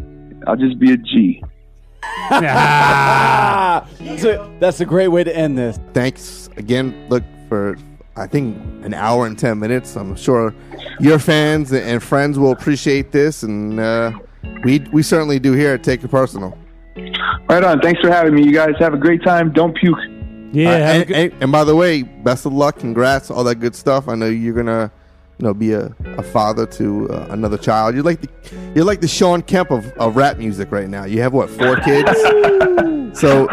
I'll just be a G. <laughs> Ah, so that's a great way to end this. Thanks again. Look for I think an hour and ten minutes. I'm sure your fans and friends will appreciate this, and uh, we we certainly do here at Take It Personal. Right on. Thanks for having me. You guys have a great time. Don't puke. Yeah, Uh, and, good- and, and by the way, best of luck, congrats, all that good stuff. I know you're gonna, you know, be a, a father to uh, another child. You're like the you're like the Shawn Kemp of, of rap music right now. You have what four kids? <laughs> so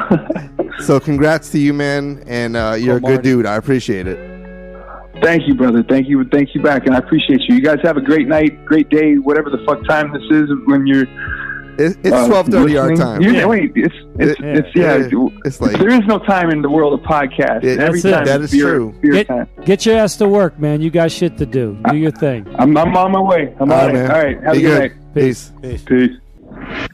so congrats to you, man, and uh, you're Oh, a good Marty. dude. I appreciate it. Thank you, brother. Thank you. Thank you back, and I appreciate you. You guys have a great night, great day, whatever the fuck time this is when you're. It, it's uh, twelve thirty our time. You're- Yeah. Wait, it's it's It- it's yeah. yeah, it's like- there is no time in the world of podcasts. It- Every That's time That it's is beer, true. Beer get, time. get your ass to work, man. You got shit to do. Do your thing. I'm I'm on my way. I'm All on right, it. man. All right. Have Be a good good. night. Peace. Peace.